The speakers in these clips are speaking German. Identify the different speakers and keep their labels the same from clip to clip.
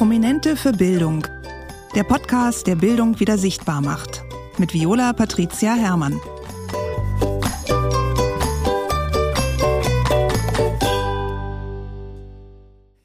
Speaker 1: Prominente für Bildung. Der Podcast, der Bildung wieder sichtbar macht. Mit Viola Patricia Herrmann.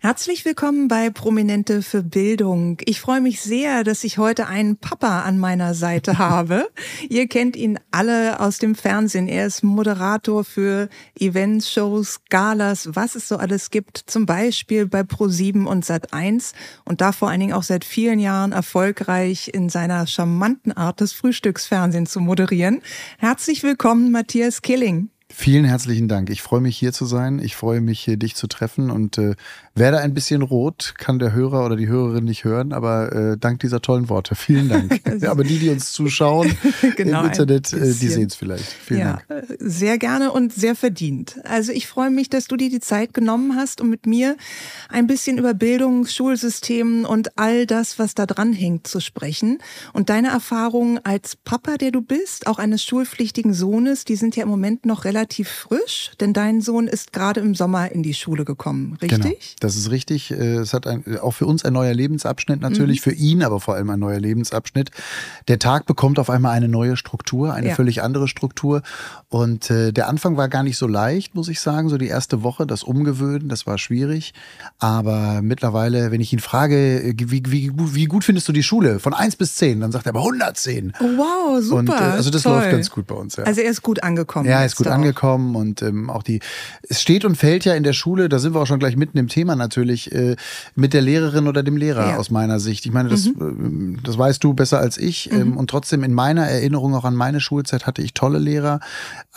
Speaker 1: Herzlich willkommen bei Prominente für Bildung. Ich freue mich sehr, dass ich heute einen Papa an meiner Seite habe. Ihr kennt ihn alle aus dem Fernsehen. Er ist Moderator für Events, Shows, Galas, was es so alles gibt. Zum Beispiel bei Pro7 und Sat1 und da vor allen Dingen auch seit vielen Jahren erfolgreich in seiner charmanten Art das Frühstücksfernsehen zu moderieren. Herzlich willkommen, Matthias Killing.
Speaker 2: Vielen herzlichen Dank. Ich freue mich hier zu sein. Ich freue mich, dich zu treffen und äh, werde ein bisschen rot, kann der Hörer oder die Hörerin nicht hören, aber äh, dank dieser tollen Worte. Vielen Dank. aber die, die uns zuschauen genau, im Internet, äh, die sehen es vielleicht. Vielen ja, Dank.
Speaker 1: Sehr gerne und sehr verdient. Also ich freue mich, dass du dir die Zeit genommen hast, um mit mir ein bisschen über Bildung, Schulsystem und all das, was da dran hängt, zu sprechen. Und deine Erfahrungen als Papa, der du bist, auch eines schulpflichtigen Sohnes, die sind ja im Moment noch relativ frisch, denn dein Sohn ist gerade im Sommer in die Schule gekommen, richtig?
Speaker 2: Genau. Das ist richtig. Äh, es hat ein, auch für uns ein neuer Lebensabschnitt natürlich, mhm. für ihn aber vor allem ein neuer Lebensabschnitt. Der Tag bekommt auf einmal eine neue Struktur, eine ja. völlig andere Struktur. Und äh, der Anfang war gar nicht so leicht, muss ich sagen. So die erste Woche, das Umgewöhnen, das war schwierig. Aber mittlerweile, wenn ich ihn frage, äh, wie, wie, wie gut findest du die Schule? Von 1 bis 10, dann sagt er aber 110.
Speaker 1: Wow, super. Und, äh,
Speaker 2: also das toll. läuft ganz gut bei uns. Ja.
Speaker 1: Also er ist gut angekommen.
Speaker 2: Ja, er ist gut angekommen und ähm, auch die, es steht und fällt ja in der Schule, da sind wir auch schon gleich mitten im Thema natürlich äh, mit der Lehrerin oder dem Lehrer ja. aus meiner Sicht. Ich meine, das, mhm. äh, das weißt du besser als ich. Mhm. Ähm, und trotzdem in meiner Erinnerung auch an meine Schulzeit hatte ich tolle Lehrer.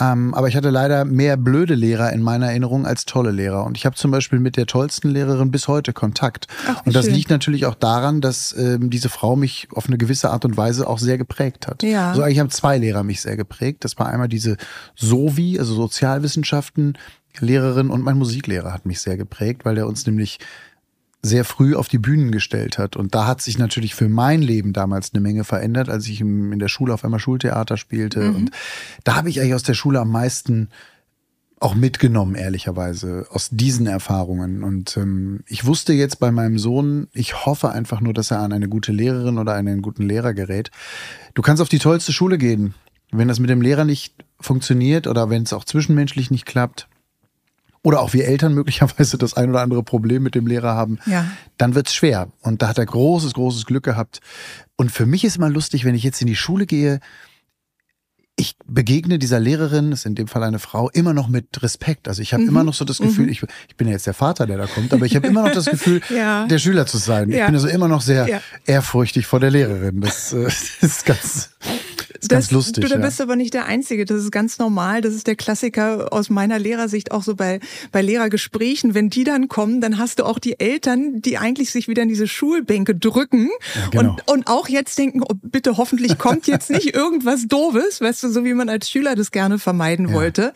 Speaker 2: Ähm, aber ich hatte leider mehr blöde Lehrer in meiner Erinnerung als tolle Lehrer. Und ich habe zum Beispiel mit der tollsten Lehrerin bis heute Kontakt. Ach, und das schön. liegt natürlich auch daran, dass ähm, diese Frau mich auf eine gewisse Art und Weise auch sehr geprägt hat. Ja. Also eigentlich haben zwei Lehrer mich sehr geprägt. Das war einmal diese SOVI, also Sozialwissenschaften, Lehrerin und mein Musiklehrer hat mich sehr geprägt, weil er uns nämlich sehr früh auf die Bühnen gestellt hat. Und da hat sich natürlich für mein Leben damals eine Menge verändert, als ich in der Schule auf einmal Schultheater spielte. Mhm. Und da habe ich eigentlich aus der Schule am meisten auch mitgenommen, ehrlicherweise, aus diesen Erfahrungen. Und ähm, ich wusste jetzt bei meinem Sohn, ich hoffe einfach nur, dass er an eine gute Lehrerin oder einen guten Lehrer gerät. Du kannst auf die tollste Schule gehen. Wenn das mit dem Lehrer nicht funktioniert oder wenn es auch zwischenmenschlich nicht klappt, oder auch wir Eltern möglicherweise das ein oder andere Problem mit dem Lehrer haben, ja. dann wird's schwer. Und da hat er großes, großes Glück gehabt. Und für mich ist immer lustig, wenn ich jetzt in die Schule gehe, ich begegne dieser Lehrerin, das ist in dem Fall eine Frau, immer noch mit Respekt. Also ich habe mhm. immer noch so das Gefühl, mhm. ich, ich bin ja jetzt der Vater, der da kommt, aber ich habe immer noch das Gefühl, ja. der Schüler zu sein. Ja. Ich bin also immer noch sehr ehrfurchtig vor der Lehrerin. Das, äh, das ist ganz ist ganz lustig.
Speaker 1: Du, da bist aber nicht der Einzige. Das ist ganz normal. Das ist der Klassiker aus meiner Lehrersicht auch so bei, bei Lehrergesprächen. Wenn die dann kommen, dann hast du auch die Eltern, die eigentlich sich wieder in diese Schulbänke drücken ja, genau. und, und auch jetzt denken, oh, bitte hoffentlich kommt jetzt nicht irgendwas Doofes, weißt du, so wie man als Schüler das gerne vermeiden ja. wollte.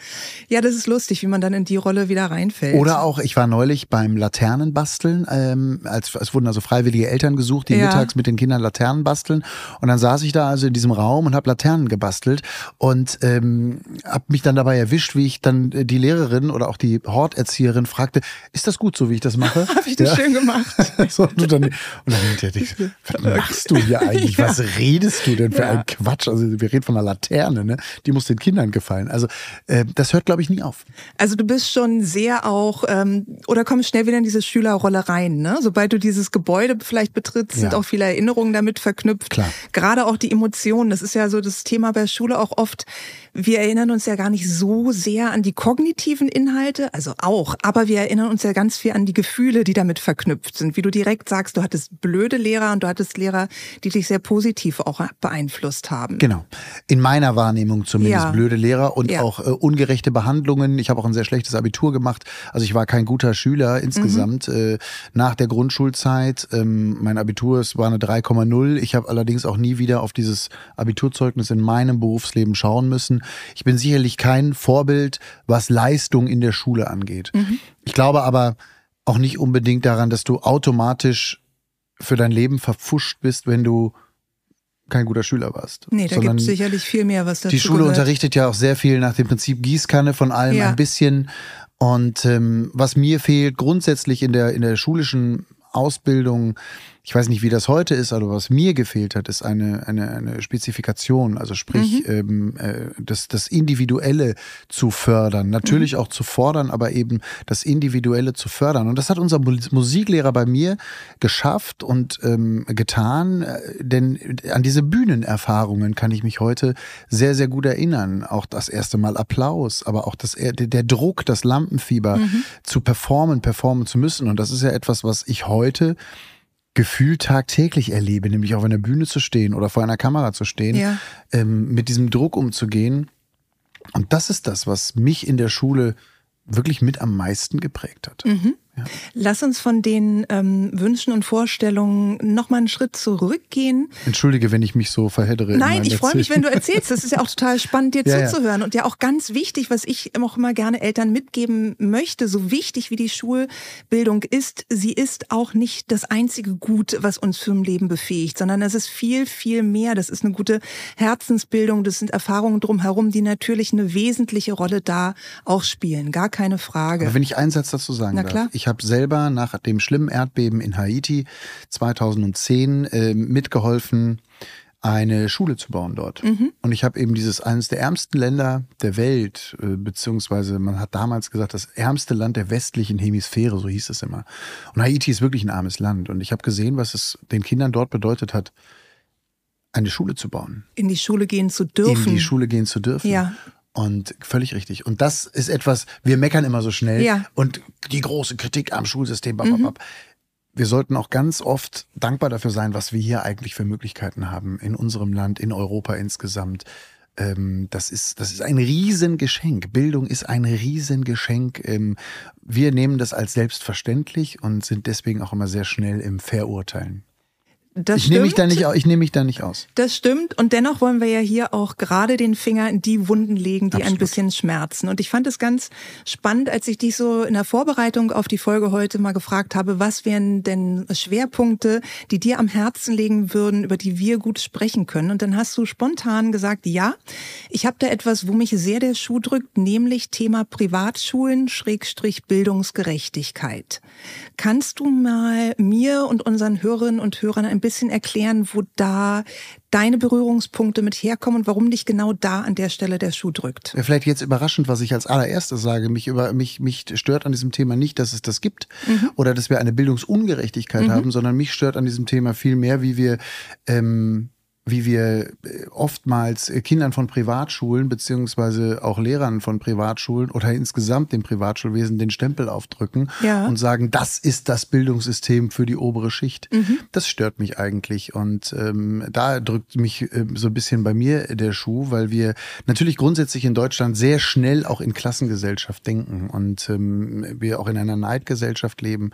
Speaker 1: Ja, das ist lustig, wie man dann in die Rolle wieder reinfällt.
Speaker 2: Oder auch, ich war neulich beim Laternenbasteln, ähm, als, es wurden also freiwillige Eltern gesucht, die mittags mit den Kindern Laternen basteln. Und dann saß ich da also in diesem Raum und habe Laternen gebastelt und ähm, habe mich dann dabei erwischt, wie ich dann äh, die Lehrerin oder auch die Horterzieherin fragte, ist das gut so, wie ich das mache?
Speaker 1: habe ich das ja. schön gemacht.
Speaker 2: so, und dann, und dann ich, was machst du hier eigentlich? Ja. Was redest du denn für ja. einen Quatsch? Also wir reden von einer Laterne, ne? Die muss den Kindern gefallen. Also äh, das hört, glaube ich, nie auf.
Speaker 1: Also du bist schon sehr auch, ähm, oder kommst schnell wieder in diese Schülerrolle rein, ne? Sobald du dieses Gebäude vielleicht betrittst, sind auch viele Erinnerungen damit verknüpft. Klar. Gerade auch die Emotionen. Das ist ja so das Thema bei Schule auch oft, wir erinnern uns ja gar nicht so sehr an die kognitiven Inhalte, also auch, aber wir erinnern uns ja ganz viel an die Gefühle, die damit verknüpft sind. Wie du direkt sagst, du hattest blöde Lehrer und du hattest Lehrer, die dich sehr positiv auch beeinflusst haben.
Speaker 2: Genau. In meiner Wahrnehmung zumindest ja. blöde Lehrer und ja. auch äh, ungerechte Behandlungen. Ich habe auch ein sehr schlechtes Abitur gemacht. Also ich war kein guter Schüler insgesamt mhm. äh, nach der Grundschulzeit. Ähm, mein Abitur es war eine 3,0. Ich habe allerdings auch nie wieder auf dieses Abiturzeugnis in meinem Berufsleben schauen müssen. Ich bin sicherlich kein Vorbild, was Leistung in der Schule angeht. Mhm. Ich glaube aber auch nicht unbedingt daran, dass du automatisch für dein Leben verpfuscht bist, wenn du kein guter Schüler warst.
Speaker 1: Nee, da gibt es sicherlich viel mehr, was dazu
Speaker 2: Die Schule
Speaker 1: gehört.
Speaker 2: unterrichtet ja auch sehr viel nach dem Prinzip Gießkanne von allem ja. ein bisschen. Und ähm, was mir fehlt grundsätzlich in der, in der schulischen Ausbildung, ich weiß nicht, wie das heute ist, aber was mir gefehlt hat, ist eine, eine, eine Spezifikation, also sprich, mhm. ähm, äh, das, das Individuelle zu fördern. Natürlich mhm. auch zu fordern, aber eben das Individuelle zu fördern. Und das hat unser Musiklehrer bei mir geschafft und ähm, getan, äh, denn an diese Bühnenerfahrungen kann ich mich heute sehr, sehr gut erinnern. Auch das erste Mal Applaus, aber auch das, der Druck, das Lampenfieber mhm. zu performen, performen zu müssen. Und das ist ja etwas, was ich heute Gefühl tagtäglich erlebe, nämlich auf einer Bühne zu stehen oder vor einer Kamera zu stehen, ja. ähm, mit diesem Druck umzugehen. Und das ist das, was mich in der Schule wirklich mit am meisten geprägt hat.
Speaker 1: Mhm. Ja. Lass uns von den ähm, Wünschen und Vorstellungen nochmal einen Schritt zurückgehen.
Speaker 2: Entschuldige, wenn ich mich so verheddere.
Speaker 1: Nein, ich freue mich, wenn du erzählst. Das ist ja auch total spannend, dir ja, zuzuhören. Ja. Und ja auch ganz wichtig, was ich auch immer gerne Eltern mitgeben möchte, so wichtig wie die Schulbildung ist, sie ist auch nicht das einzige Gut, was uns für Leben befähigt, sondern es ist viel, viel mehr. Das ist eine gute Herzensbildung, das sind Erfahrungen drumherum, die natürlich eine wesentliche Rolle da auch spielen. Gar keine Frage.
Speaker 2: Aber wenn ich einen Satz dazu sagen Na, darf. Klar. Ich habe selber nach dem schlimmen Erdbeben in Haiti 2010 äh, mitgeholfen, eine Schule zu bauen dort. Mhm. Und ich habe eben dieses eines der ärmsten Länder der Welt, äh, beziehungsweise man hat damals gesagt, das ärmste Land der westlichen Hemisphäre, so hieß es immer. Und Haiti ist wirklich ein armes Land. Und ich habe gesehen, was es den Kindern dort bedeutet hat, eine Schule zu bauen.
Speaker 1: In die Schule gehen zu dürfen.
Speaker 2: In die Schule gehen zu dürfen. Ja. Und völlig richtig. Und das ist etwas, wir meckern immer so schnell. Ja. Und die große Kritik am Schulsystem. Mhm. Wir sollten auch ganz oft dankbar dafür sein, was wir hier eigentlich für Möglichkeiten haben in unserem Land, in Europa insgesamt. Ähm, das ist, das ist ein Riesengeschenk. Bildung ist ein Riesengeschenk. Ähm, wir nehmen das als selbstverständlich und sind deswegen auch immer sehr schnell im Verurteilen. Das ich nehme mich, da nicht, ich nehme mich da nicht aus.
Speaker 1: Das stimmt. Und dennoch wollen wir ja hier auch gerade den Finger in die Wunden legen, die Absolut. ein bisschen schmerzen. Und ich fand es ganz spannend, als ich dich so in der Vorbereitung auf die Folge heute mal gefragt habe, was wären denn Schwerpunkte, die dir am Herzen legen würden, über die wir gut sprechen können. Und dann hast du spontan gesagt, ja, ich habe da etwas, wo mich sehr der Schuh drückt, nämlich Thema Privatschulen, Schrägstrich Bildungsgerechtigkeit. Kannst du mal mir und unseren Hörerinnen und Hörern ein bisschen erklären, wo da deine Berührungspunkte mit herkommen und warum dich genau da an der Stelle der Schuh drückt.
Speaker 2: Vielleicht jetzt überraschend, was ich als allererstes sage. Mich, über, mich, mich stört an diesem Thema nicht, dass es das gibt mhm. oder dass wir eine Bildungsungerechtigkeit mhm. haben, sondern mich stört an diesem Thema viel mehr, wie wir ähm, wie wir äh, oftmals äh, Kindern von Privatschulen beziehungsweise auch Lehrern von Privatschulen oder insgesamt dem Privatschulwesen den Stempel aufdrücken ja. und sagen, das ist das Bildungssystem für die obere Schicht. Mhm. Das stört mich eigentlich und ähm, da drückt mich äh, so ein bisschen bei mir der Schuh, weil wir natürlich grundsätzlich in Deutschland sehr schnell auch in Klassengesellschaft denken und ähm, wir auch in einer Neidgesellschaft leben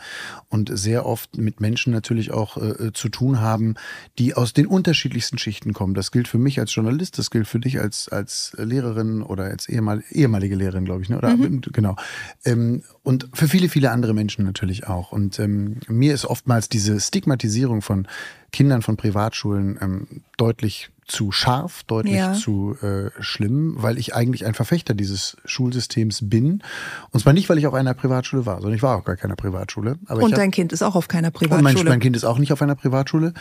Speaker 2: und sehr oft mit Menschen natürlich auch äh, zu tun haben, die aus den unterschiedlichsten Schichten kommen. Das gilt für mich als Journalist, das gilt für dich als, als Lehrerin oder als ehemal, ehemalige Lehrerin, glaube ich, ne? Oder mhm. genau. Ähm, und für viele, viele andere Menschen natürlich auch. Und ähm, mir ist oftmals diese Stigmatisierung von Kindern von Privatschulen ähm, deutlich zu scharf, deutlich ja. zu äh, schlimm, weil ich eigentlich ein Verfechter dieses Schulsystems bin. Und zwar nicht, weil ich auf einer Privatschule war, sondern ich war auch gar keiner Privatschule.
Speaker 1: und dein hab, Kind ist auch auf keiner Privatschule.
Speaker 2: Und mein, mein Kind ist auch nicht auf einer Privatschule.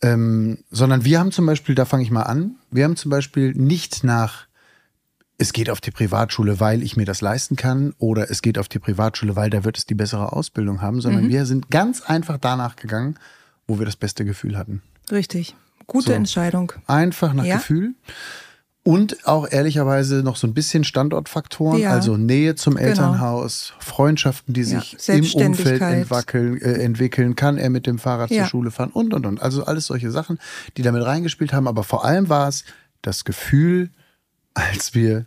Speaker 2: Ähm, sondern wir haben zum Beispiel, da fange ich mal an, wir haben zum Beispiel nicht nach, es geht auf die Privatschule, weil ich mir das leisten kann, oder es geht auf die Privatschule, weil da wird es die bessere Ausbildung haben, sondern mhm. wir sind ganz einfach danach gegangen, wo wir das beste Gefühl hatten.
Speaker 1: Richtig. Gute so. Entscheidung.
Speaker 2: Einfach nach ja. Gefühl. Und auch ehrlicherweise noch so ein bisschen Standortfaktoren, ja. also Nähe zum genau. Elternhaus, Freundschaften, die sich ja. im Umfeld entwackeln, äh, entwickeln, kann er mit dem Fahrrad ja. zur Schule fahren und und und. Also alles solche Sachen, die damit reingespielt haben. Aber vor allem war es das Gefühl, als wir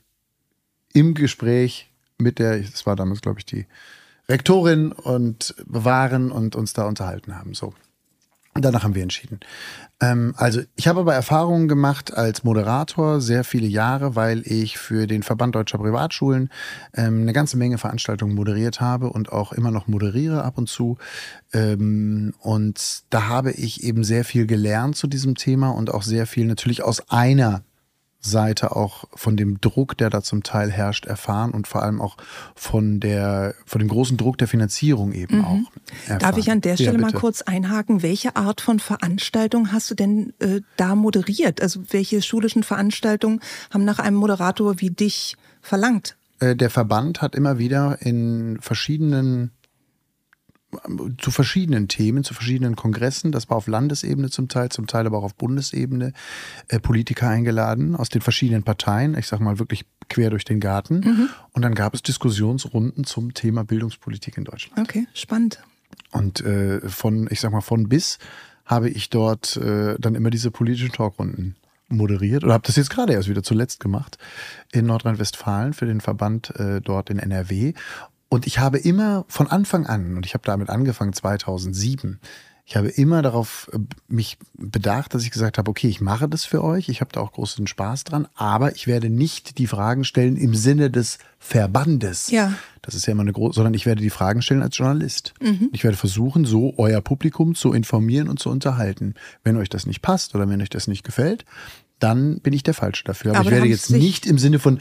Speaker 2: im Gespräch mit der, das war damals, glaube ich, die Rektorin und waren und uns da unterhalten haben. So. Danach haben wir entschieden. Ähm, also ich habe aber Erfahrungen gemacht als Moderator sehr viele Jahre, weil ich für den Verband Deutscher Privatschulen ähm, eine ganze Menge Veranstaltungen moderiert habe und auch immer noch moderiere ab und zu. Ähm, und da habe ich eben sehr viel gelernt zu diesem Thema und auch sehr viel natürlich aus einer Seite auch von dem Druck, der da zum Teil herrscht, erfahren und vor allem auch von der von dem großen Druck der Finanzierung eben mhm. auch.
Speaker 1: Erfahren. Darf ich an der Stelle ja, mal kurz einhaken? Welche Art von Veranstaltung hast du denn äh, da moderiert? Also welche schulischen Veranstaltungen haben nach einem Moderator wie dich verlangt?
Speaker 2: Äh, der Verband hat immer wieder in verschiedenen zu verschiedenen Themen, zu verschiedenen Kongressen. Das war auf Landesebene zum Teil, zum Teil aber auch auf Bundesebene äh, Politiker eingeladen aus den verschiedenen Parteien. Ich sage mal wirklich quer durch den Garten. Mhm. Und dann gab es Diskussionsrunden zum Thema Bildungspolitik in Deutschland.
Speaker 1: Okay, spannend.
Speaker 2: Und äh, von, ich sag mal, von bis habe ich dort äh, dann immer diese politischen Talkrunden moderiert oder habe das jetzt gerade erst wieder zuletzt gemacht in Nordrhein-Westfalen für den Verband äh, dort in NRW und ich habe immer von Anfang an, und ich habe damit angefangen 2007, ich habe immer darauf äh, mich bedacht, dass ich gesagt habe, okay, ich mache das für euch, ich habe da auch großen Spaß dran, aber ich werde nicht die Fragen stellen im Sinne des Verbandes.
Speaker 1: Ja.
Speaker 2: Das ist ja immer eine große, sondern ich werde die Fragen stellen als Journalist. Mhm. Ich werde versuchen, so euer Publikum zu informieren und zu unterhalten. Wenn euch das nicht passt oder wenn euch das nicht gefällt, dann bin ich der Falsche dafür. Aber, aber ich werde jetzt nicht im Sinne von,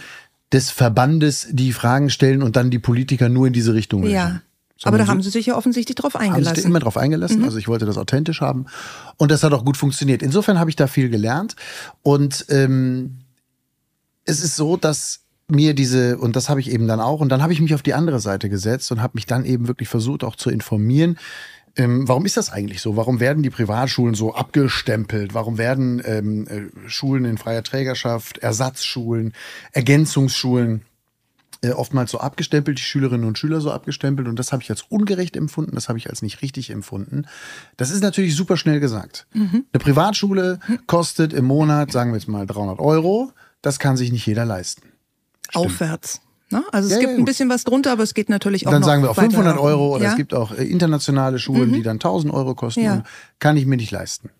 Speaker 2: des Verbandes die Fragen stellen und dann die Politiker nur in diese Richtung
Speaker 1: lösen. Ja. Aber da haben sie sich ja offensichtlich drauf eingelassen. Haben sich
Speaker 2: immer drauf eingelassen. Mhm. Also ich wollte das authentisch haben. Und das hat auch gut funktioniert. Insofern habe ich da viel gelernt. Und ähm, es ist so, dass mir diese, und das habe ich eben dann auch, und dann habe ich mich auf die andere Seite gesetzt und habe mich dann eben wirklich versucht, auch zu informieren, ähm, warum ist das eigentlich so? Warum werden die Privatschulen so abgestempelt? Warum werden ähm, äh, Schulen in freier Trägerschaft, Ersatzschulen, Ergänzungsschulen äh, oftmals so abgestempelt, die Schülerinnen und Schüler so abgestempelt? Und das habe ich als ungerecht empfunden, das habe ich als nicht richtig empfunden. Das ist natürlich super schnell gesagt. Mhm. Eine Privatschule kostet im Monat, sagen wir jetzt mal 300 Euro. Das kann sich nicht jeder leisten.
Speaker 1: Stimmt. Aufwärts. Ne? Also es ja, gibt ja, ein bisschen was drunter, aber es geht natürlich auch
Speaker 2: Dann
Speaker 1: noch
Speaker 2: sagen wir auch 500 Euro oder ja? es gibt auch äh, internationale Schulen, mhm. die dann 1000 Euro kosten. Kann ich mir nicht leisten.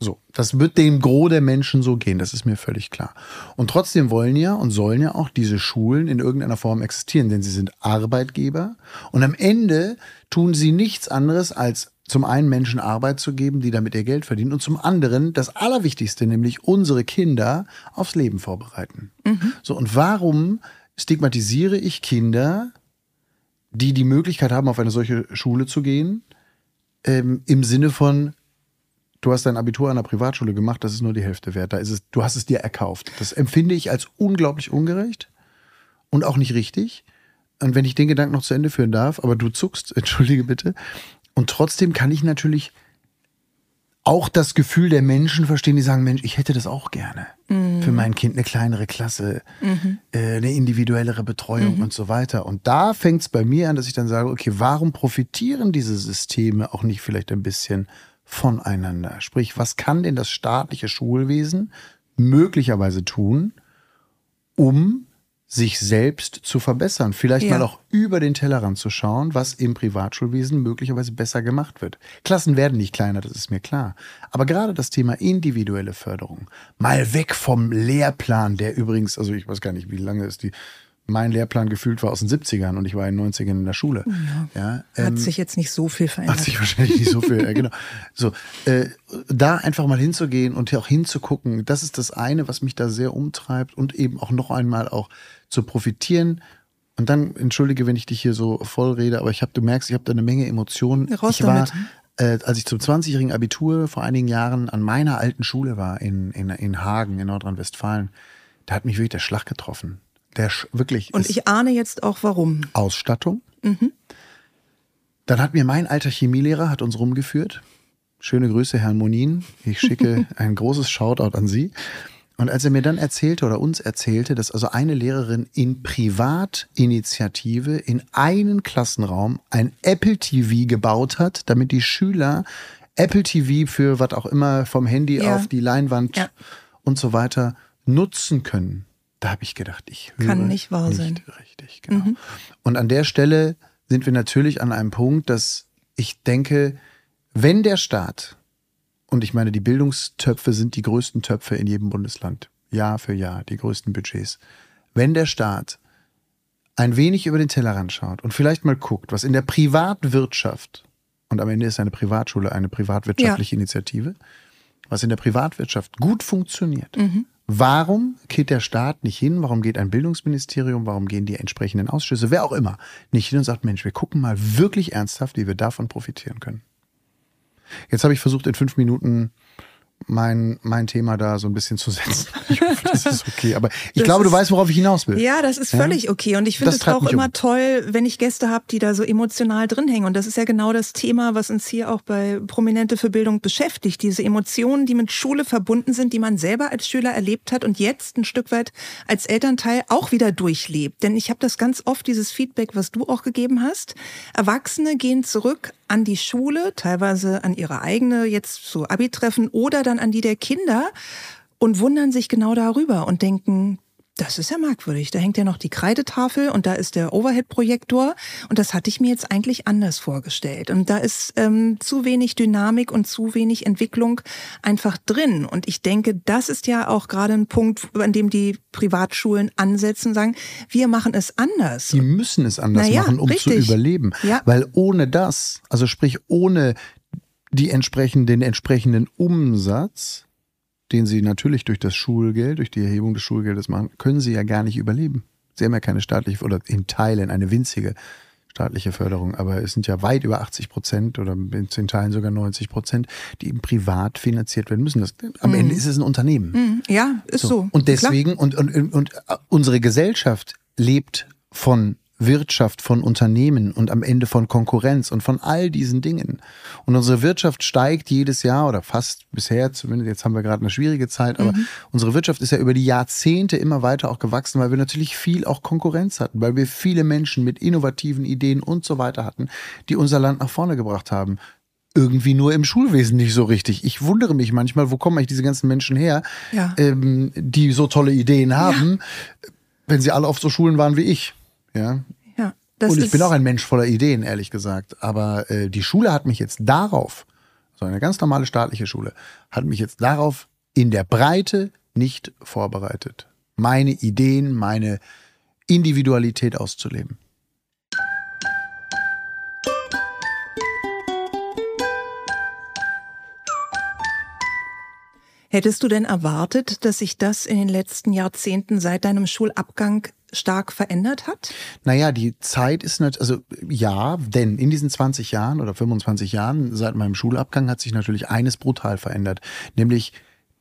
Speaker 2: So, das wird dem Gros der Menschen so gehen, das ist mir völlig klar. Und trotzdem wollen ja und sollen ja auch diese Schulen in irgendeiner Form existieren, denn sie sind Arbeitgeber und am Ende tun sie nichts anderes als zum einen Menschen Arbeit zu geben, die damit ihr Geld verdienen und zum anderen das Allerwichtigste, nämlich unsere Kinder aufs Leben vorbereiten. Mhm. So, und warum stigmatisiere ich Kinder, die die Möglichkeit haben, auf eine solche Schule zu gehen, ähm, im Sinne von, du hast dein Abitur an einer Privatschule gemacht, das ist nur die Hälfte wert. Da ist es, du hast es dir erkauft. Das empfinde ich als unglaublich ungerecht und auch nicht richtig. Und wenn ich den Gedanken noch zu Ende führen darf, aber du zuckst, entschuldige bitte. Und trotzdem kann ich natürlich auch das Gefühl der Menschen verstehen, die sagen, Mensch, ich hätte das auch gerne. Mhm. Für mein Kind eine kleinere Klasse, mhm. äh, eine individuellere Betreuung mhm. und so weiter. Und da fängt es bei mir an, dass ich dann sage, okay, warum profitieren diese Systeme auch nicht vielleicht ein bisschen voneinander? Sprich, was kann denn das staatliche Schulwesen möglicherweise tun, um sich selbst zu verbessern. Vielleicht ja. mal auch über den Tellerrand zu schauen, was im Privatschulwesen möglicherweise besser gemacht wird. Klassen werden nicht kleiner, das ist mir klar. Aber gerade das Thema individuelle Förderung, mal weg vom Lehrplan, der übrigens, also ich weiß gar nicht, wie lange ist die, mein Lehrplan gefühlt war aus den 70ern und ich war in den 90ern in der Schule.
Speaker 1: Ja. ja hat ähm, sich jetzt nicht so viel verändert.
Speaker 2: Hat sich wahrscheinlich nicht so viel, ja, genau. So, äh, da einfach mal hinzugehen und auch hinzugucken, das ist das eine, was mich da sehr umtreibt und eben auch noch einmal auch zu profitieren. Und dann, entschuldige, wenn ich dich hier so voll rede, aber ich habe, du merkst, ich habe da eine Menge Emotionen.
Speaker 1: Raus
Speaker 2: ich
Speaker 1: war,
Speaker 2: äh, als ich zum 20-jährigen Abitur vor einigen Jahren an meiner alten Schule war in, in, in Hagen in Nordrhein-Westfalen, da hat mich wirklich der Schlag getroffen. Der wirklich.
Speaker 1: Und ich ahne jetzt auch warum.
Speaker 2: Ausstattung. Mhm. Dann hat mir mein alter Chemielehrer hat uns rumgeführt. Schöne Grüße, Herrn Monin. Ich schicke ein großes Shoutout an Sie. Und als er mir dann erzählte oder uns erzählte, dass also eine Lehrerin in Privatinitiative in einen Klassenraum ein Apple TV gebaut hat, damit die Schüler Apple TV für was auch immer vom Handy ja. auf die Leinwand ja. und so weiter nutzen können. Da habe ich gedacht, ich höre
Speaker 1: Kann nicht wahr
Speaker 2: nicht
Speaker 1: sein.
Speaker 2: Richtig, genau. Mhm. Und an der Stelle sind wir natürlich an einem Punkt, dass ich denke, wenn der Staat, und ich meine, die Bildungstöpfe sind die größten Töpfe in jedem Bundesland, Jahr für Jahr, die größten Budgets, wenn der Staat ein wenig über den Tellerrand schaut und vielleicht mal guckt, was in der Privatwirtschaft, und am Ende ist eine Privatschule eine privatwirtschaftliche ja. Initiative, was in der Privatwirtschaft gut funktioniert, mhm Warum geht der Staat nicht hin? Warum geht ein Bildungsministerium? Warum gehen die entsprechenden Ausschüsse, wer auch immer, nicht hin und sagt, Mensch, wir gucken mal wirklich ernsthaft, wie wir davon profitieren können. Jetzt habe ich versucht, in fünf Minuten mein, mein Thema da so ein bisschen zu setzen. Ich hoffe, das ist okay. Aber ich das glaube, du weißt, worauf ich hinaus will.
Speaker 1: Ja, das ist völlig ja? okay. Und ich finde es auch immer um. toll, wenn ich Gäste habe, die da so emotional drin hängen. Und das ist ja genau das Thema, was uns hier auch bei Prominente für Bildung beschäftigt. Diese Emotionen, die mit Schule verbunden sind, die man selber als Schüler erlebt hat und jetzt ein Stück weit als Elternteil auch wieder durchlebt. Denn ich habe das ganz oft, dieses Feedback, was du auch gegeben hast. Erwachsene gehen zurück an die Schule, teilweise an ihre eigene, jetzt so Abi-Treffen oder dann an die der Kinder und wundern sich genau darüber und denken, das ist ja merkwürdig. Da hängt ja noch die Kreidetafel und da ist der Overhead-Projektor. Und das hatte ich mir jetzt eigentlich anders vorgestellt. Und da ist ähm, zu wenig Dynamik und zu wenig Entwicklung einfach drin. Und ich denke, das ist ja auch gerade ein Punkt, an dem die Privatschulen ansetzen und sagen, wir machen es anders.
Speaker 2: Die müssen es anders naja, machen, um richtig. zu überleben. Ja. Weil ohne das, also sprich ohne die entsprechenden, den entsprechenden Umsatz, den sie natürlich durch das Schulgeld, durch die Erhebung des Schulgeldes machen, können sie ja gar nicht überleben. Sie haben ja keine staatliche oder in Teilen eine winzige staatliche Förderung, aber es sind ja weit über 80 Prozent oder in Teilen sogar 90 Prozent, die eben privat finanziert werden müssen. Das, am mm. Ende ist es ein Unternehmen.
Speaker 1: Mm. Ja, ist so. so.
Speaker 2: Und deswegen, und, und, und unsere Gesellschaft lebt von Wirtschaft, von Unternehmen und am Ende von Konkurrenz und von all diesen Dingen. Und unsere Wirtschaft steigt jedes Jahr oder fast bisher, zumindest jetzt haben wir gerade eine schwierige Zeit, aber mhm. unsere Wirtschaft ist ja über die Jahrzehnte immer weiter auch gewachsen, weil wir natürlich viel auch Konkurrenz hatten, weil wir viele Menschen mit innovativen Ideen und so weiter hatten, die unser Land nach vorne gebracht haben irgendwie nur im Schulwesen nicht so richtig. Ich wundere mich manchmal, wo kommen eigentlich diese ganzen Menschen her, ja. ähm, die so tolle Ideen haben, ja. wenn sie alle auf so Schulen waren wie ich. Ja.
Speaker 1: ja
Speaker 2: und ich bin auch ein Mensch voller Ideen, ehrlich gesagt. Aber äh, die Schule hat mich jetzt darauf, so eine ganz normale staatliche Schule, hat mich jetzt darauf in der Breite nicht vorbereitet. Meine Ideen, meine Individualität auszuleben.
Speaker 1: Hättest du denn erwartet, dass sich das in den letzten Jahrzehnten seit deinem Schulabgang stark verändert hat?
Speaker 2: Naja, die Zeit ist nicht, also ja, denn in diesen 20 Jahren oder 25 Jahren seit meinem Schulabgang hat sich natürlich eines brutal verändert, nämlich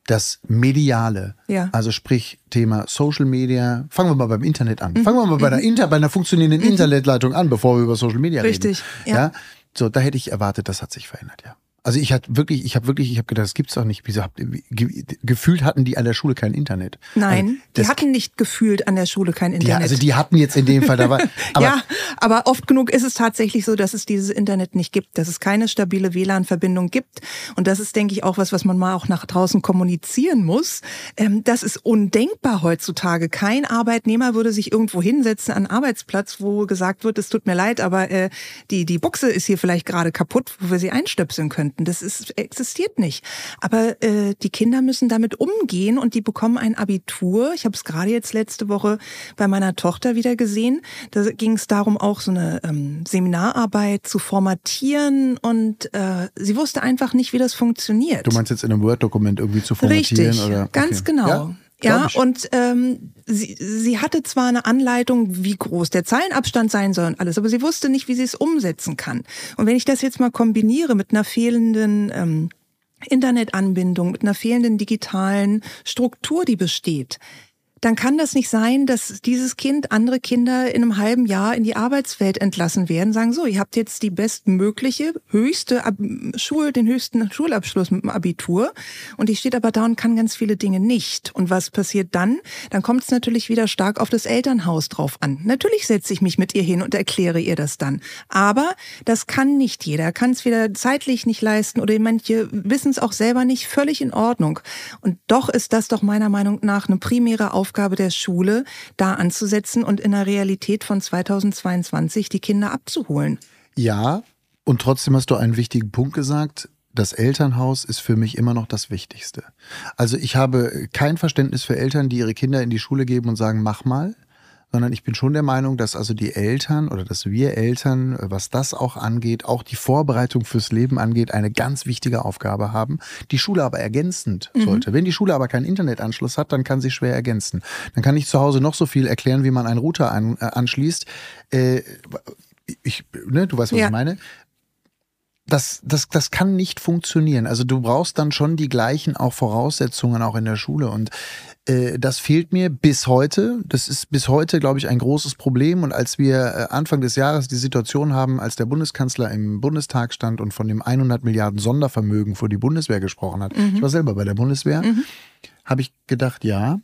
Speaker 2: das Mediale. Ja. Also sprich Thema Social Media. Fangen wir mal beim Internet an. Mhm. Fangen wir mal bei, mhm. einer, Inter, bei einer funktionierenden mhm. Internetleitung an, bevor wir über Social Media
Speaker 1: Richtig,
Speaker 2: reden. Richtig. Ja. ja. So, da hätte ich erwartet, das hat sich verändert, ja. Also ich hatte wirklich, ich habe wirklich, ich habe gedacht, das gibt's doch nicht. Wieso habt ge, gefühlt hatten die an der Schule kein Internet?
Speaker 1: Nein, also die hatten nicht gefühlt an der Schule kein Internet.
Speaker 2: Ja, also die hatten jetzt in dem Fall da war.
Speaker 1: Aber ja, aber oft genug ist es tatsächlich so, dass es dieses Internet nicht gibt, dass es keine stabile WLAN-Verbindung gibt. Und das ist, denke ich, auch was, was man mal auch nach draußen kommunizieren muss. Ähm, das ist undenkbar heutzutage. Kein Arbeitnehmer würde sich irgendwo hinsetzen an einen Arbeitsplatz, wo gesagt wird, es tut mir leid, aber äh, die die Buchse ist hier vielleicht gerade kaputt, wo wir sie einstöpseln könnten könnten. Das ist, existiert nicht. Aber äh, die Kinder müssen damit umgehen und die bekommen ein Abitur. Ich habe es gerade jetzt letzte Woche bei meiner Tochter wieder gesehen. Da ging es darum, auch so eine ähm, Seminararbeit zu formatieren und äh, sie wusste einfach nicht, wie das funktioniert.
Speaker 2: Du meinst jetzt in einem Word-Dokument irgendwie zu formatieren?
Speaker 1: Richtig,
Speaker 2: oder?
Speaker 1: ganz okay. genau. Ja? Ja, und ähm, sie, sie hatte zwar eine Anleitung, wie groß der Zeilenabstand sein soll und alles, aber sie wusste nicht, wie sie es umsetzen kann. Und wenn ich das jetzt mal kombiniere mit einer fehlenden ähm, Internetanbindung, mit einer fehlenden digitalen Struktur, die besteht, dann kann das nicht sein, dass dieses Kind andere Kinder in einem halben Jahr in die Arbeitswelt entlassen werden, sagen so, ihr habt jetzt die bestmögliche, höchste Schul, den höchsten Schulabschluss mit dem Abitur und ich steht aber da und kann ganz viele Dinge nicht. Und was passiert dann? Dann kommt es natürlich wieder stark auf das Elternhaus drauf an. Natürlich setze ich mich mit ihr hin und erkläre ihr das dann. Aber das kann nicht jeder, kann es wieder zeitlich nicht leisten oder manche wissen es auch selber nicht, völlig in Ordnung. Und doch ist das doch meiner Meinung nach eine primäre Aufgabe Aufgabe der Schule, da anzusetzen und in der Realität von 2022 die Kinder abzuholen.
Speaker 2: Ja, und trotzdem hast du einen wichtigen Punkt gesagt. Das Elternhaus ist für mich immer noch das Wichtigste. Also ich habe kein Verständnis für Eltern, die ihre Kinder in die Schule geben und sagen, mach mal, sondern ich bin schon der Meinung, dass also die Eltern oder dass wir Eltern, was das auch angeht, auch die Vorbereitung fürs Leben angeht, eine ganz wichtige Aufgabe haben, die Schule aber ergänzend mhm. sollte. Wenn die Schule aber keinen Internetanschluss hat, dann kann sie schwer ergänzen. Dann kann ich zu Hause noch so viel erklären, wie man einen Router an, äh, anschließt. Äh, ich, ne, du weißt, was ja. ich meine das, das, das kann nicht funktionieren. Also du brauchst dann schon die gleichen auch Voraussetzungen auch in der Schule. Und äh, das fehlt mir bis heute. Das ist bis heute, glaube ich, ein großes Problem. Und als wir äh, Anfang des Jahres die Situation haben, als der Bundeskanzler im Bundestag stand und von dem 100 Milliarden Sondervermögen für die Bundeswehr gesprochen hat, mhm. ich war selber bei der Bundeswehr, mhm. habe ich gedacht, ja,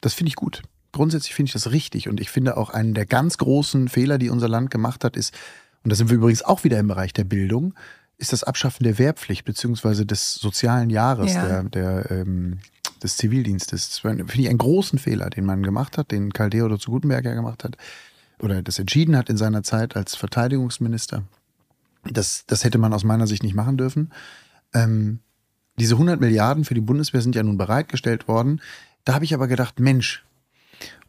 Speaker 2: das finde ich gut. Grundsätzlich finde ich das richtig. Und ich finde auch einen der ganz großen Fehler, die unser Land gemacht hat, ist, und da sind wir übrigens auch wieder im Bereich der Bildung, ist das Abschaffen der Wehrpflicht beziehungsweise des sozialen Jahres, ja. der, der ähm, des Zivildienstes. Das finde ich einen großen Fehler, den man gemacht hat, den Karl Theodor zu Gutenberg ja gemacht hat oder das entschieden hat in seiner Zeit als Verteidigungsminister. Das, das hätte man aus meiner Sicht nicht machen dürfen. Ähm, diese 100 Milliarden für die Bundeswehr sind ja nun bereitgestellt worden. Da habe ich aber gedacht, Mensch,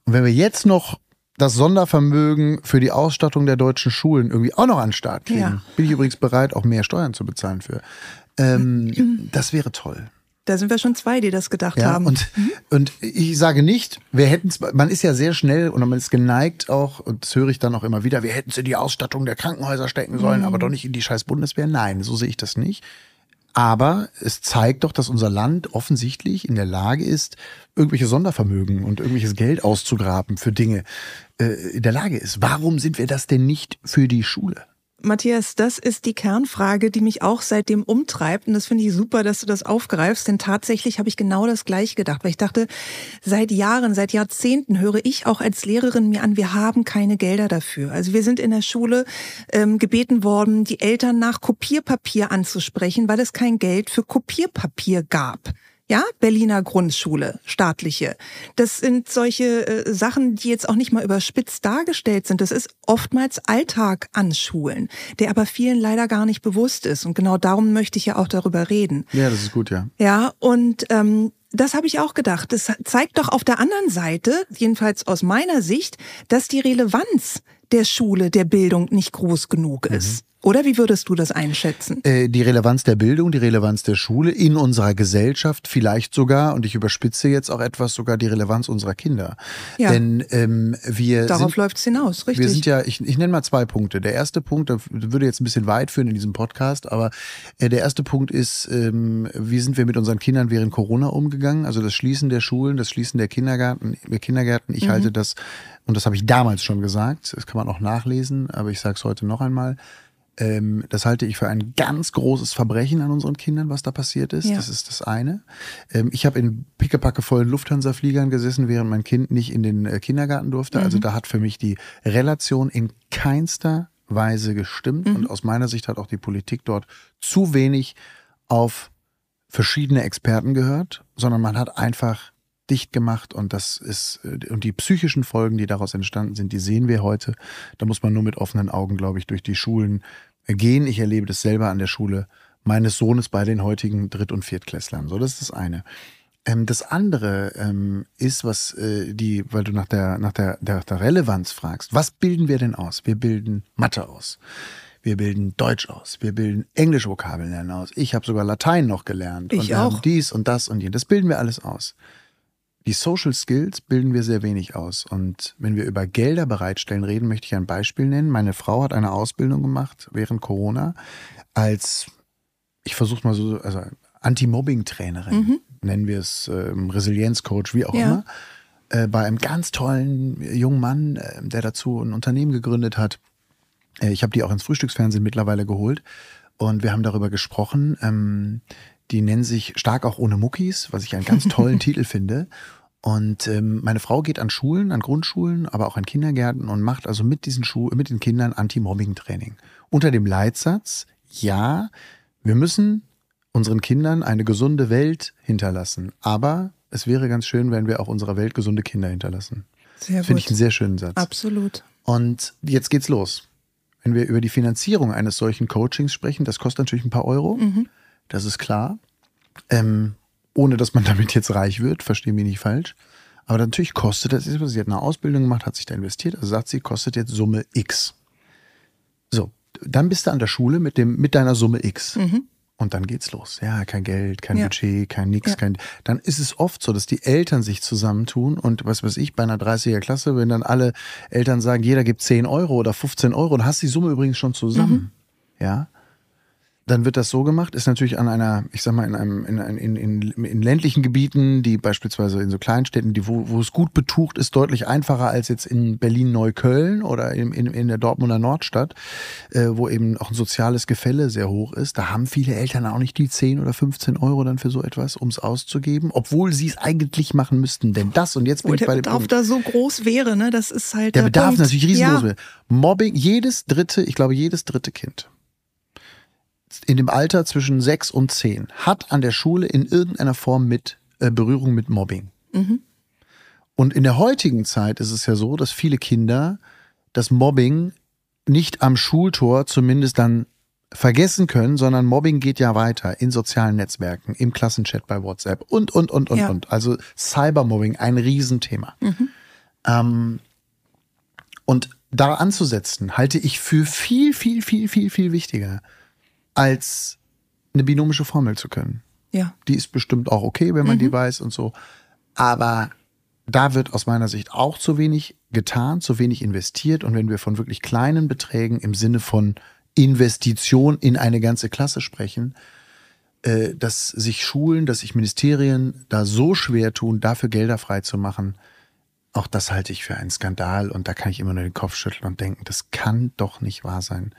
Speaker 2: und wenn wir jetzt noch das Sondervermögen für die Ausstattung der deutschen Schulen irgendwie auch noch an den Start kriegen. Ja. Bin ich übrigens bereit, auch mehr Steuern zu bezahlen für. Ähm, das wäre toll.
Speaker 1: Da sind wir schon zwei, die das gedacht ja, haben.
Speaker 2: Und, mhm. und ich sage nicht, wir hätten es, man ist ja sehr schnell und man ist geneigt auch, und das höre ich dann auch immer wieder, wir hätten es in die Ausstattung der Krankenhäuser stecken sollen, mhm. aber doch nicht in die scheiß Bundeswehr. Nein, so sehe ich das nicht. Aber es zeigt doch, dass unser Land offensichtlich in der Lage ist, irgendwelche Sondervermögen und irgendwelches Geld auszugraben für Dinge äh, in der Lage ist. Warum sind wir das denn nicht für die Schule?
Speaker 1: Matthias, das ist die Kernfrage, die mich auch seitdem umtreibt. Und das finde ich super, dass du das aufgreifst, denn tatsächlich habe ich genau das gleich gedacht. Weil ich dachte, seit Jahren, seit Jahrzehnten höre ich auch als Lehrerin mir an, wir haben keine Gelder dafür. Also wir sind in der Schule ähm, gebeten worden, die Eltern nach Kopierpapier anzusprechen, weil es kein Geld für Kopierpapier gab. Ja, Berliner Grundschule, staatliche. Das sind solche äh, Sachen, die jetzt auch nicht mal überspitzt dargestellt sind. Das ist oftmals Alltag an Schulen, der aber vielen leider gar nicht bewusst ist. Und genau darum möchte ich ja auch darüber reden.
Speaker 2: Ja, das ist gut, ja.
Speaker 1: Ja, und ähm, das habe ich auch gedacht. Das zeigt doch auf der anderen Seite, jedenfalls aus meiner Sicht, dass die Relevanz der Schule, der Bildung nicht groß genug ist. Mhm. Oder wie würdest du das einschätzen?
Speaker 2: Äh, die Relevanz der Bildung, die Relevanz der Schule in unserer Gesellschaft, vielleicht sogar, und ich überspitze jetzt auch etwas, sogar die Relevanz unserer Kinder. Ja. Denn ähm, wir.
Speaker 1: Darauf läuft es hinaus, richtig.
Speaker 2: Wir sind ja, ich, ich nenne mal zwei Punkte. Der erste Punkt, der würde jetzt ein bisschen weit führen in diesem Podcast, aber äh, der erste Punkt ist, ähm, wie sind wir mit unseren Kindern während Corona umgegangen? Also das Schließen der Schulen, das Schließen der Kindergarten, der Kindergärten. Ich mhm. halte das, und das habe ich damals schon gesagt, das kann man auch nachlesen, aber ich sage es heute noch einmal ähm, das halte ich für ein ganz großes Verbrechen an unseren Kindern, was da passiert ist. Ja. Das ist das eine. Ähm, ich habe in pickepacke vollen Lufthansa-Fliegern gesessen, während mein Kind nicht in den äh, Kindergarten durfte. Also mhm. Also da hat für mich die Relation in keinster Weise gestimmt. Mhm. Und aus meiner Sicht hat auch die Politik dort zu wenig auf verschiedene Experten gehört, sondern man hat einfach dicht gemacht und das ist äh, und die psychischen Folgen, die daraus entstanden sind, die sehen wir heute. Da muss man nur mit offenen Augen, glaube ich, durch die Schulen gehen. Ich erlebe das selber an der Schule meines Sohnes bei den heutigen Dritt- und Viertklässlern. So, das ist das eine. Ähm, das andere ähm, ist, was äh, die, weil du nach der, nach der, der, der Relevanz fragst, was bilden wir denn aus? Wir bilden Mathe aus. Wir bilden Deutsch aus, wir bilden Englisch-Vokabeln lernen aus. Ich habe sogar Latein noch gelernt.
Speaker 1: Ich
Speaker 2: und
Speaker 1: auch.
Speaker 2: dies und das und jenes. Das bilden wir alles aus. Die Social Skills bilden wir sehr wenig aus. Und wenn wir über Gelder bereitstellen reden, möchte ich ein Beispiel nennen. Meine Frau hat eine Ausbildung gemacht während Corona als, ich versuche mal so, also Anti-Mobbing-Trainerin, mhm. nennen wir es äh, Resilienzcoach, wie auch ja. immer, äh, bei einem ganz tollen jungen Mann, äh, der dazu ein Unternehmen gegründet hat. Äh, ich habe die auch ins Frühstücksfernsehen mittlerweile geholt und wir haben darüber gesprochen. Ähm, die nennen sich Stark auch ohne Muckis, was ich einen ganz tollen Titel finde. Und ähm, meine Frau geht an Schulen, an Grundschulen, aber auch an Kindergärten und macht also mit diesen Schu mit den Kindern Anti-Mobbing-Training. Unter dem Leitsatz, ja, wir müssen unseren Kindern eine gesunde Welt hinterlassen. Aber es wäre ganz schön, wenn wir auch unserer Welt gesunde Kinder hinterlassen. Sehr Finde ich einen sehr schönen Satz.
Speaker 1: Absolut.
Speaker 2: Und jetzt geht's los. Wenn wir über die Finanzierung eines solchen Coachings sprechen, das kostet natürlich ein paar Euro. Mhm. Das ist klar. Ähm, ohne dass man damit jetzt reich wird, verstehe mich nicht falsch. Aber natürlich kostet das, sie hat eine Ausbildung gemacht, hat sich da investiert, also sagt sie, kostet jetzt Summe X. So, dann bist du an der Schule mit dem, mit deiner Summe X. Mhm. Und dann geht's los. Ja, kein Geld, kein ja. Budget, kein nix, ja. kein. Dann ist es oft so, dass die Eltern sich zusammentun und was weiß ich, bei einer 30er Klasse, wenn dann alle Eltern sagen, jeder gibt 10 Euro oder 15 Euro, dann hast du die Summe übrigens schon zusammen. Mhm. Ja dann wird das so gemacht, ist natürlich an einer, ich sag mal, in einem, in, in, in, in ländlichen Gebieten, die beispielsweise in so Kleinstädten, die, wo, wo es gut betucht ist, deutlich einfacher als jetzt in Berlin-Neukölln oder in, in, in der Dortmunder Nordstadt, äh, wo eben auch ein soziales Gefälle sehr hoch ist. Da haben viele Eltern auch nicht die 10 oder 15 Euro dann für so etwas, um es auszugeben, obwohl sie es eigentlich machen müssten. Denn das, und jetzt bin ich bei dem
Speaker 1: Bedarf da so groß wäre, ne? Das ist halt.
Speaker 2: Der, der Bedarf Punkt. natürlich riesengroß ja. wäre. Mobbing, jedes dritte, ich glaube, jedes dritte Kind in dem Alter zwischen sechs und zehn hat an der Schule in irgendeiner Form mit äh, Berührung mit Mobbing. Mhm. Und in der heutigen Zeit ist es ja so, dass viele Kinder das Mobbing nicht am Schultor zumindest dann vergessen können, sondern Mobbing geht ja weiter in sozialen Netzwerken, im Klassenchat bei WhatsApp und, und, und, und, ja. und. Also Cybermobbing, ein Riesenthema. Mhm. Ähm, und da anzusetzen, halte ich für viel, viel, viel, viel, viel wichtiger als eine binomische Formel zu können.
Speaker 1: Ja.
Speaker 2: Die ist bestimmt auch okay, wenn man mhm. die weiß und so. Aber da wird aus meiner Sicht auch zu wenig getan, zu wenig investiert. Und wenn wir von wirklich kleinen Beträgen im Sinne von Investition in eine ganze Klasse sprechen, äh, dass sich Schulen, dass sich Ministerien da so schwer tun, dafür Gelder freizumachen, auch das halte ich für einen Skandal. Und da kann ich immer nur den Kopf schütteln und denken, das kann doch nicht wahr sein.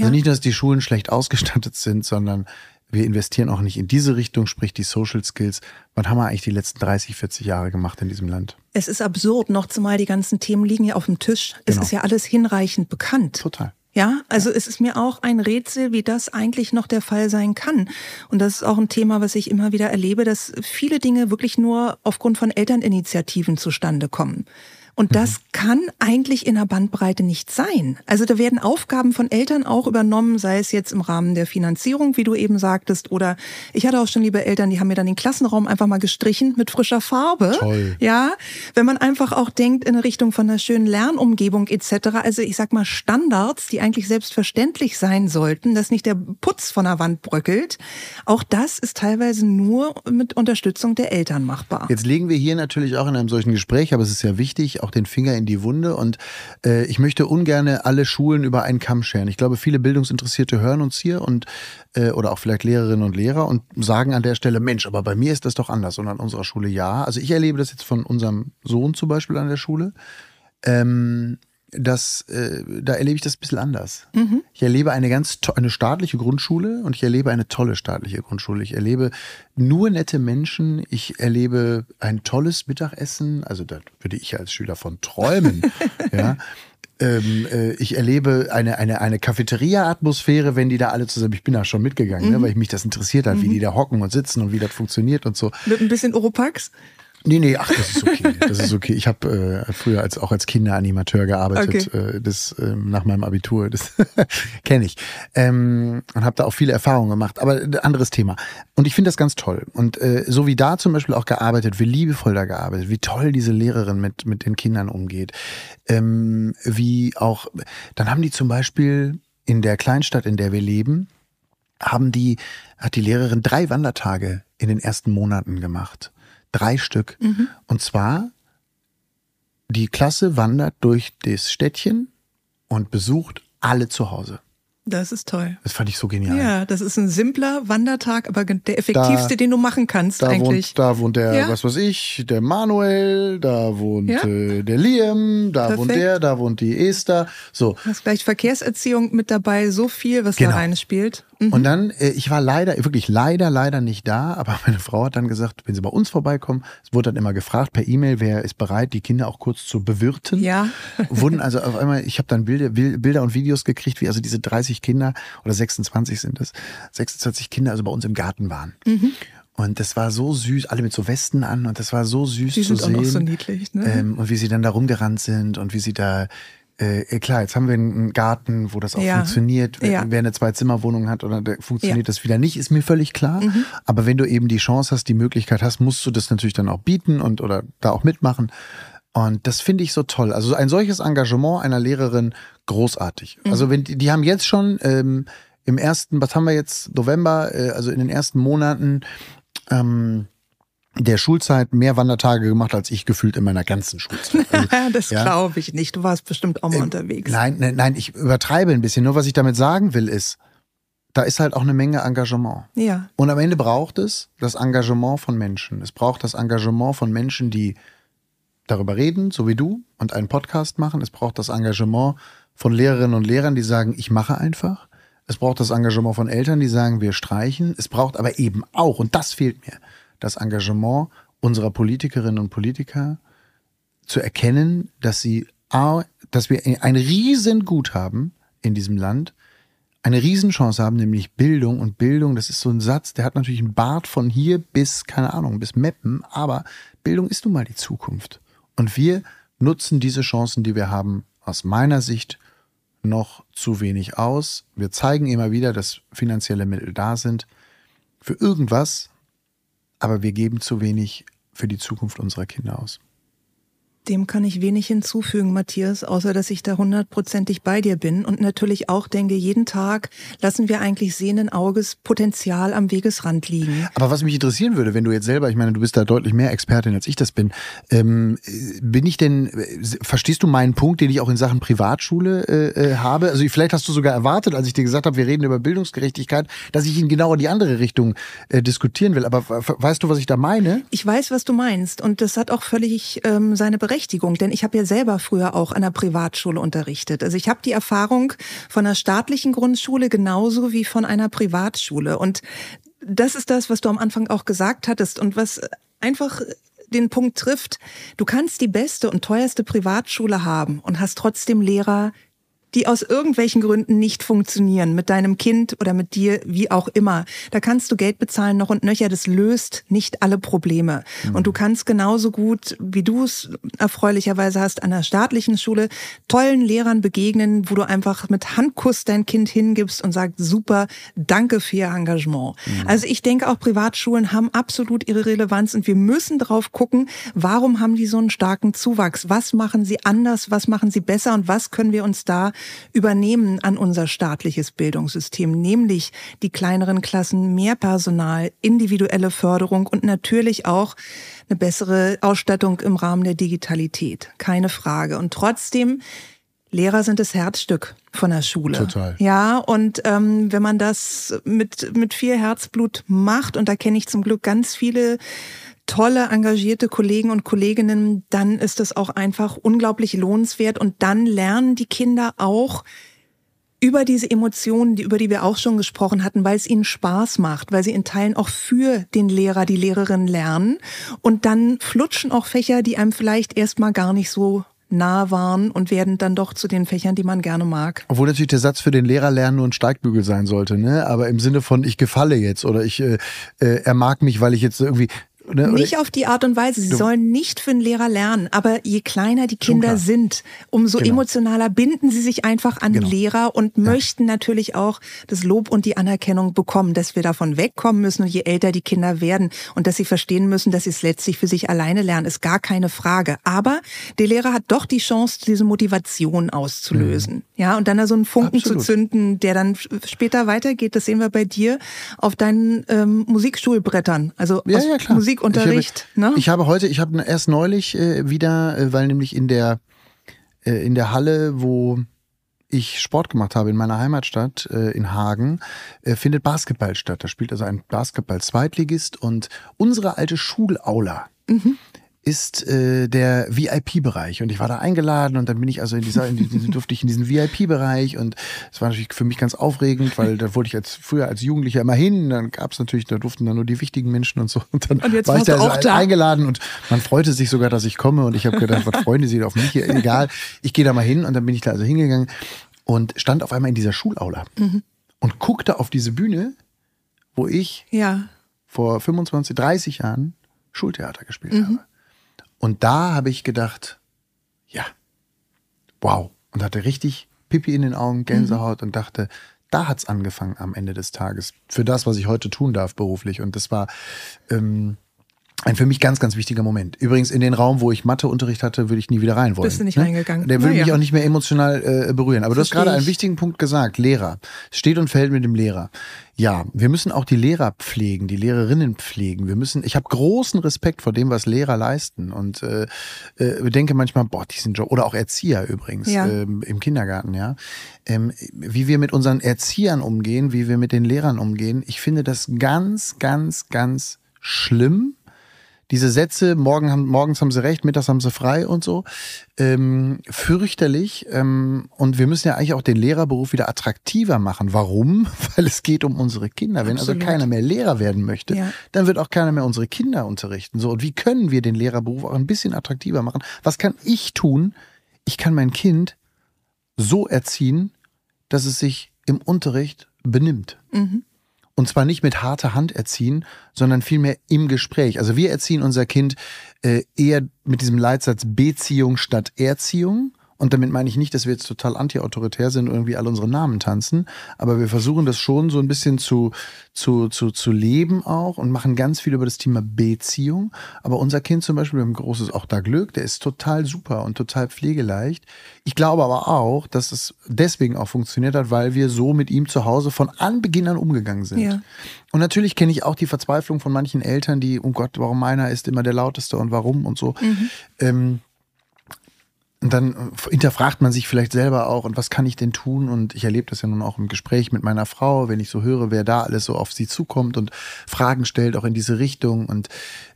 Speaker 2: Also nicht, dass die Schulen schlecht ausgestattet sind, sondern wir investieren auch nicht in diese Richtung, sprich die Social Skills. Was haben wir eigentlich die letzten 30, 40 Jahre gemacht in diesem Land?
Speaker 1: Es ist absurd, noch zumal die ganzen Themen liegen ja auf dem Tisch. Es genau. ist ja alles hinreichend bekannt.
Speaker 2: Total.
Speaker 1: Ja, also es ist mir auch ein Rätsel, wie das eigentlich noch der Fall sein kann. Und das ist auch ein Thema, was ich immer wieder erlebe, dass viele Dinge wirklich nur aufgrund von Elterninitiativen zustande kommen. Und das mhm. kann eigentlich in der Bandbreite nicht sein. Also da werden Aufgaben von Eltern auch übernommen, sei es jetzt im Rahmen der Finanzierung, wie du eben sagtest, oder ich hatte auch schon liebe Eltern, die haben mir dann den Klassenraum einfach mal gestrichen mit frischer Farbe.
Speaker 2: Toll.
Speaker 1: Ja, wenn man einfach auch denkt in Richtung von einer schönen Lernumgebung etc. Also ich sag mal Standards, die eigentlich selbstverständlich sein sollten, dass nicht der Putz von der Wand bröckelt. Auch das ist teilweise nur mit Unterstützung der Eltern machbar.
Speaker 2: Jetzt legen wir hier natürlich auch in einem solchen Gespräch, aber es ist ja wichtig, auch den Finger in die Wunde und äh, ich möchte ungern alle Schulen über einen Kamm scheren. Ich glaube, viele Bildungsinteressierte hören uns hier und äh, oder auch vielleicht Lehrerinnen und Lehrer und sagen an der Stelle, Mensch, aber bei mir ist das doch anders und an unserer Schule ja. Also ich erlebe das jetzt von unserem Sohn zum Beispiel an der Schule. Ähm, das, äh, da erlebe ich das ein bisschen anders. Mhm. Ich erlebe eine ganz eine staatliche Grundschule und ich erlebe eine tolle staatliche Grundschule. Ich erlebe nur nette Menschen. Ich erlebe ein tolles Mittagessen. Also da würde ich als Schüler von träumen. ja. Ähm, äh, ich erlebe eine, eine, eine Cafeteria-Atmosphäre, wenn die da alle zusammen, ich bin da schon mitgegangen, ne, mhm. ne, weil mich das interessiert hat, mhm. wie die da hocken und sitzen und wie das funktioniert und so.
Speaker 1: Mit ein bisschen Oropax?
Speaker 2: Nee, nee, ach, das ist okay. Das ist okay. Ich habe äh, früher als auch als Kinderanimateur gearbeitet, okay. äh, das äh, nach meinem Abitur. Das kenne ich ähm, und habe da auch viele Erfahrungen gemacht. Aber anderes Thema. Und ich finde das ganz toll. Und äh, so wie da zum Beispiel auch gearbeitet, wie liebevoll da gearbeitet, wie toll diese Lehrerin mit mit den Kindern umgeht, ähm, wie auch. Dann haben die zum Beispiel in der Kleinstadt, in der wir leben, haben die hat die Lehrerin drei Wandertage in den ersten Monaten gemacht. Drei Stück. Mhm. Und zwar, die Klasse wandert durch das Städtchen und besucht alle zu Hause.
Speaker 1: Das ist toll.
Speaker 2: Das fand ich so genial.
Speaker 1: Ja, das ist ein simpler Wandertag, aber der effektivste, da, den du machen kannst
Speaker 2: da
Speaker 1: eigentlich.
Speaker 2: Wohnt, da wohnt der, ja? was weiß ich, der Manuel, da wohnt ja? äh, der Liam, da Perfekt. wohnt der, da wohnt die Esther. So.
Speaker 1: Du hast gleich Verkehrserziehung mit dabei, so viel, was genau. da rein spielt.
Speaker 2: Mhm. Und dann, äh, ich war leider, wirklich leider, leider nicht da, aber meine Frau hat dann gesagt, wenn sie bei uns vorbeikommen, es wurde dann immer gefragt per E-Mail, wer ist bereit, die Kinder auch kurz zu bewirten.
Speaker 1: Ja.
Speaker 2: Wurden also auf einmal, ich habe dann Bilder, Bilder und Videos gekriegt, wie also diese 30 Kinder oder 26 sind es, 26 Kinder also bei uns im Garten waren. Mhm. Und das war so süß, alle mit so Westen an und das war so süß
Speaker 1: die
Speaker 2: zu
Speaker 1: sind
Speaker 2: sehen.
Speaker 1: Auch noch so niedlich, ne?
Speaker 2: Ähm, und wie sie dann da rumgerannt sind und wie sie da äh, klar, jetzt haben wir einen Garten, wo das auch
Speaker 1: Ja.
Speaker 2: funktioniert. Wer,
Speaker 1: Ja.
Speaker 2: wer eine Zwei-Zimmer-Wohnung hat oder der funktioniert
Speaker 1: Ja.
Speaker 2: das wieder nicht, ist mir völlig klar.
Speaker 1: Mhm.
Speaker 2: Aber wenn du eben die Chance hast, die Möglichkeit hast, musst du das natürlich dann auch bieten und oder da auch mitmachen. Und das finde ich so toll. Also ein solches Engagement einer Lehrerin großartig.
Speaker 1: Mhm.
Speaker 2: Also wenn die, die haben jetzt schon ähm, im ersten, was haben wir jetzt, November, äh, also in den ersten Monaten ähm, der Schulzeit mehr Wandertage gemacht, als ich gefühlt in meiner ganzen Schulzeit. Also,
Speaker 1: das
Speaker 2: ja.
Speaker 1: glaube ich nicht. Du warst bestimmt auch mal unterwegs.
Speaker 2: Nein, nein, nein, ich übertreibe ein bisschen. Nur was ich damit sagen will, ist, da ist halt auch eine Menge Engagement.
Speaker 1: Ja.
Speaker 2: Und am Ende braucht es das Engagement von Menschen. Es braucht das Engagement von Menschen, die darüber reden, so wie du, und einen Podcast machen. Es braucht das Engagement von Lehrerinnen und Lehrern, die sagen, ich mache einfach. Es braucht das Engagement von Eltern, die sagen, wir streichen. Es braucht aber eben auch, und das fehlt mir, das Engagement unserer Politikerinnen und Politiker zu erkennen, dass sie, dass wir ein Riesengut haben in diesem Land, eine Riesenchance haben, nämlich Bildung. Und Bildung, das ist so ein Satz, der hat natürlich einen Bart von hier bis, keine Ahnung, bis Meppen, aber Bildung ist nun mal die Zukunft. Und wir nutzen diese Chancen, die wir haben, aus meiner Sicht noch zu wenig aus. Wir zeigen immer wieder, dass finanzielle Mittel da sind für irgendwas, aber wir geben zu wenig für die Zukunft unserer Kinder aus.
Speaker 1: Dem kann ich wenig hinzufügen, Matthias, außer dass ich da hundertprozentig bei dir bin und natürlich auch denke, jeden Tag lassen wir eigentlich sehenden Auges Potenzial am Wegesrand liegen.
Speaker 2: Aber was mich interessieren würde, wenn du jetzt selber, ich meine, du bist da deutlich mehr Expertin als ich das bin, ähm, äh, bin ich denn, äh, verstehst du meinen Punkt, den ich auch in Sachen Privatschule äh, äh, habe? Also vielleicht hast du sogar erwartet, als ich dir gesagt habe, wir reden über Bildungsgerechtigkeit, dass ich in genau in die andere Richtung äh, diskutieren will. Aber we- weißt du, was ich da meine?
Speaker 1: Ich weiß, was du meinst und das hat auch völlig ähm, seine Berechtigung, denn ich habe ja selber früher auch an einer Privatschule unterrichtet. Also ich habe die Erfahrung von einer staatlichen Grundschule genauso wie von einer Privatschule und das ist das, was du am Anfang auch gesagt hattest und was einfach den Punkt trifft. Du kannst die beste und teuerste Privatschule haben und hast trotzdem Lehrer, die aus irgendwelchen Gründen nicht funktionieren, mit deinem Kind oder mit dir, wie auch immer. Da kannst du Geld bezahlen noch und nöcher, das löst nicht alle Probleme. Und du kannst genauso gut, wie du es erfreulicherweise hast, an der staatlichen Schule tollen Lehrern begegnen, wo du einfach mit Handkuss dein Kind hingibst und sagst, super, danke für ihr Engagement. Also ich denke auch Privatschulen haben absolut ihre Relevanz und wir müssen drauf gucken, warum haben die so einen starken Zuwachs? Was machen sie anders? Was machen sie besser? Und was können wir uns da übernehmen an unser staatliches Bildungssystem, nämlich die kleineren Klassen, mehr Personal, individuelle Förderung und natürlich auch eine bessere Ausstattung im Rahmen der Digitalität. Keine Frage. Und trotzdem, Lehrer sind das Herzstück von der Schule.
Speaker 2: Total.
Speaker 1: Ja, und ähm, wenn man das mit, mit viel Herzblut macht, und da kenne ich zum Glück ganz viele tolle, engagierte Kollegen und Kolleginnen, dann ist das auch einfach unglaublich lohnenswert und dann lernen die Kinder auch über diese Emotionen, die, über die wir auch schon gesprochen hatten, weil es ihnen Spaß macht, weil sie in Teilen auch für den Lehrer, die Lehrerin lernen und dann flutschen auch Fächer, die einem vielleicht erstmal gar nicht so nah waren und werden dann doch zu den Fächern, die man gerne mag.
Speaker 2: Obwohl natürlich der Satz für den Lehrer lernen nur ein Steigbügel sein sollte, ne? Aber im Sinne von ich gefalle jetzt oder ich äh, äh, er mag mich, weil ich jetzt irgendwie ne? Oder-
Speaker 1: Nicht auf die Art und Weise. Sie sollen nicht für einen Lehrer lernen. Aber je kleiner die Kinder sind, umso
Speaker 2: Genau.
Speaker 1: emotionaler binden sie sich einfach an
Speaker 2: Genau.
Speaker 1: den Lehrer und möchten natürlich auch das Lob und die Anerkennung bekommen, dass wir davon wegkommen müssen und je älter die Kinder werden und dass sie verstehen müssen, dass sie es letztlich für sich alleine lernen, ist gar keine Frage. Aber der Lehrer hat doch die Chance, diese Motivation auszulösen. Ja, und dann da so einen Funken
Speaker 2: Mhm. Absolut.
Speaker 1: zu zünden, der dann später weitergeht. Das sehen wir bei dir auf deinen ähm, Musikschulbrettern. Also
Speaker 2: Ja, ja, klar.
Speaker 1: Musikunterricht.
Speaker 2: Ich habe,
Speaker 1: ne?
Speaker 2: ich habe heute, ich habe erst neulich äh, wieder, äh, weil nämlich in der äh, in der Halle, wo ich Sport gemacht habe in meiner Heimatstadt äh, in Hagen, äh, findet Basketball statt. Da spielt also ein Basketball-Zweitligist und unsere alte Schulaula ist äh, der VIP-Bereich und ich war da eingeladen und dann bin ich also in dieser, in diesen, durfte ich in diesen VIP-Bereich und es war natürlich für mich ganz aufregend, weil da wollte ich als früher als Jugendlicher immer hin, dann gab es natürlich, da durften dann nur die wichtigen Menschen und so und dann
Speaker 1: Und
Speaker 2: war ich da, also
Speaker 1: auch da.
Speaker 2: eingeladen und man freute sich sogar, dass ich komme und ich habe gedacht, was freuen die sich auf mich hier, egal, ich gehe da mal hin und dann bin ich da also hingegangen und stand auf einmal in dieser Schulaula
Speaker 1: Mhm.
Speaker 2: und guckte auf diese Bühne, wo ich
Speaker 1: Ja.
Speaker 2: vor 25, 30 Jahren Schultheater gespielt
Speaker 1: Mhm.
Speaker 2: habe. Und da habe ich gedacht, ja, wow. und hatte richtig Pipi in den Augen, Gänsehaut mhm. und dachte, da hat's angefangen am Ende des Tages. Für das, was ich heute tun darf beruflich. Und das war ähm, ein für mich ganz, ganz wichtiger Moment. Übrigens, in den Raum, wo ich Matheunterricht hatte, würde ich nie wieder rein wollen.
Speaker 1: Bist du nicht ne? reingegangen?
Speaker 2: Der würde ja. mich auch nicht mehr emotional äh, berühren. Aber du hast gerade einen wichtigen Punkt gesagt. Lehrer. Steht und fällt mit dem Lehrer. Ja, wir müssen auch die Lehrer pflegen, die Lehrerinnen pflegen. Wir müssen, ich habe großen Respekt vor dem, was Lehrer leisten und äh, äh, denke manchmal, boah, diesen Job, oder auch Erzieher übrigens ja. ähm, im Kindergarten, ja. Ähm, wie wir mit unseren Erziehern umgehen, wie wir mit den Lehrern umgehen. Ich finde das ganz, ganz, ganz schlimm diese Sätze, morgen haben, morgens haben sie recht, mittags haben sie frei und so, ähm, fürchterlich. Ähm, und wir müssen ja eigentlich auch den Lehrerberuf wieder attraktiver machen. Warum? Weil es geht um unsere Kinder. Wenn also Absolut. also keiner mehr Lehrer werden möchte, ja. dann wird auch keiner mehr unsere Kinder unterrichten. So, und wie können wir den Lehrerberuf auch ein bisschen attraktiver machen? Was kann ich tun? Ich kann mein Kind so erziehen, dass es sich im Unterricht benimmt. Mhm. Und zwar nicht mit harter Hand erziehen, sondern vielmehr im Gespräch. Also wir erziehen unser Kind äh, eher mit diesem Leitsatz Beziehung statt Erziehung. Und damit meine ich nicht, dass wir jetzt total anti-autoritär sind und irgendwie alle unsere Namen tanzen, aber wir versuchen das schon so ein bisschen zu, zu, zu, zu leben auch und machen ganz viel über das Thema Beziehung. Aber unser Kind zum Beispiel, wir haben ein großes auch da Glück, der ist total super und total pflegeleicht. Ich glaube aber auch, dass es deswegen auch funktioniert hat, weil wir so mit ihm zu Hause von Anbeginn an umgegangen sind. Ja. Und natürlich kenne ich auch die Verzweiflung von manchen Eltern, die, oh Gott, warum meiner ist immer der lauteste und warum und so. Mhm. Ähm, und dann hinterfragt man sich vielleicht selber auch, und was kann ich denn tun? Und ich erlebe das ja nun auch im Gespräch mit meiner Frau, wenn ich so höre, wer da alles so auf sie zukommt und Fragen stellt, auch in diese Richtung. Und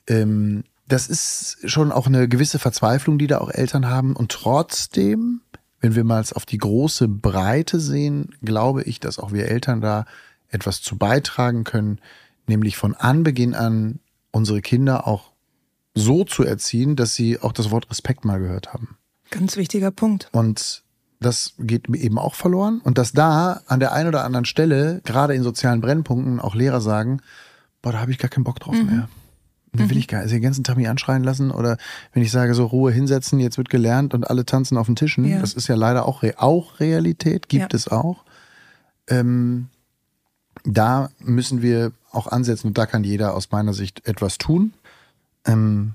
Speaker 2: ähm, das ist schon auch eine gewisse Verzweiflung, die da auch Eltern haben. Und trotzdem, wenn wir mal auf die große Breite sehen, glaube ich, dass auch wir Eltern da etwas zu beitragen können, nämlich von Anbeginn an unsere Kinder auch so zu erziehen, dass sie auch das Wort Respekt mal gehört haben.
Speaker 1: Ganz wichtiger Punkt.
Speaker 2: Und das geht eben auch verloren. Und dass da an der einen oder anderen Stelle, gerade in sozialen Brennpunkten, auch Lehrer sagen, boah, da habe ich gar keinen Bock drauf mhm. mehr. Den mhm. will ich gar nicht. Also den ganzen Tag mich anschreien lassen. Oder wenn ich sage, so Ruhe hinsetzen, jetzt wird gelernt und alle tanzen auf den Tischen. Ja. Das ist ja leider auch, auch Realität, gibt ja. es auch. Ähm, da müssen wir auch ansetzen und da kann jeder aus meiner Sicht etwas tun. Ähm,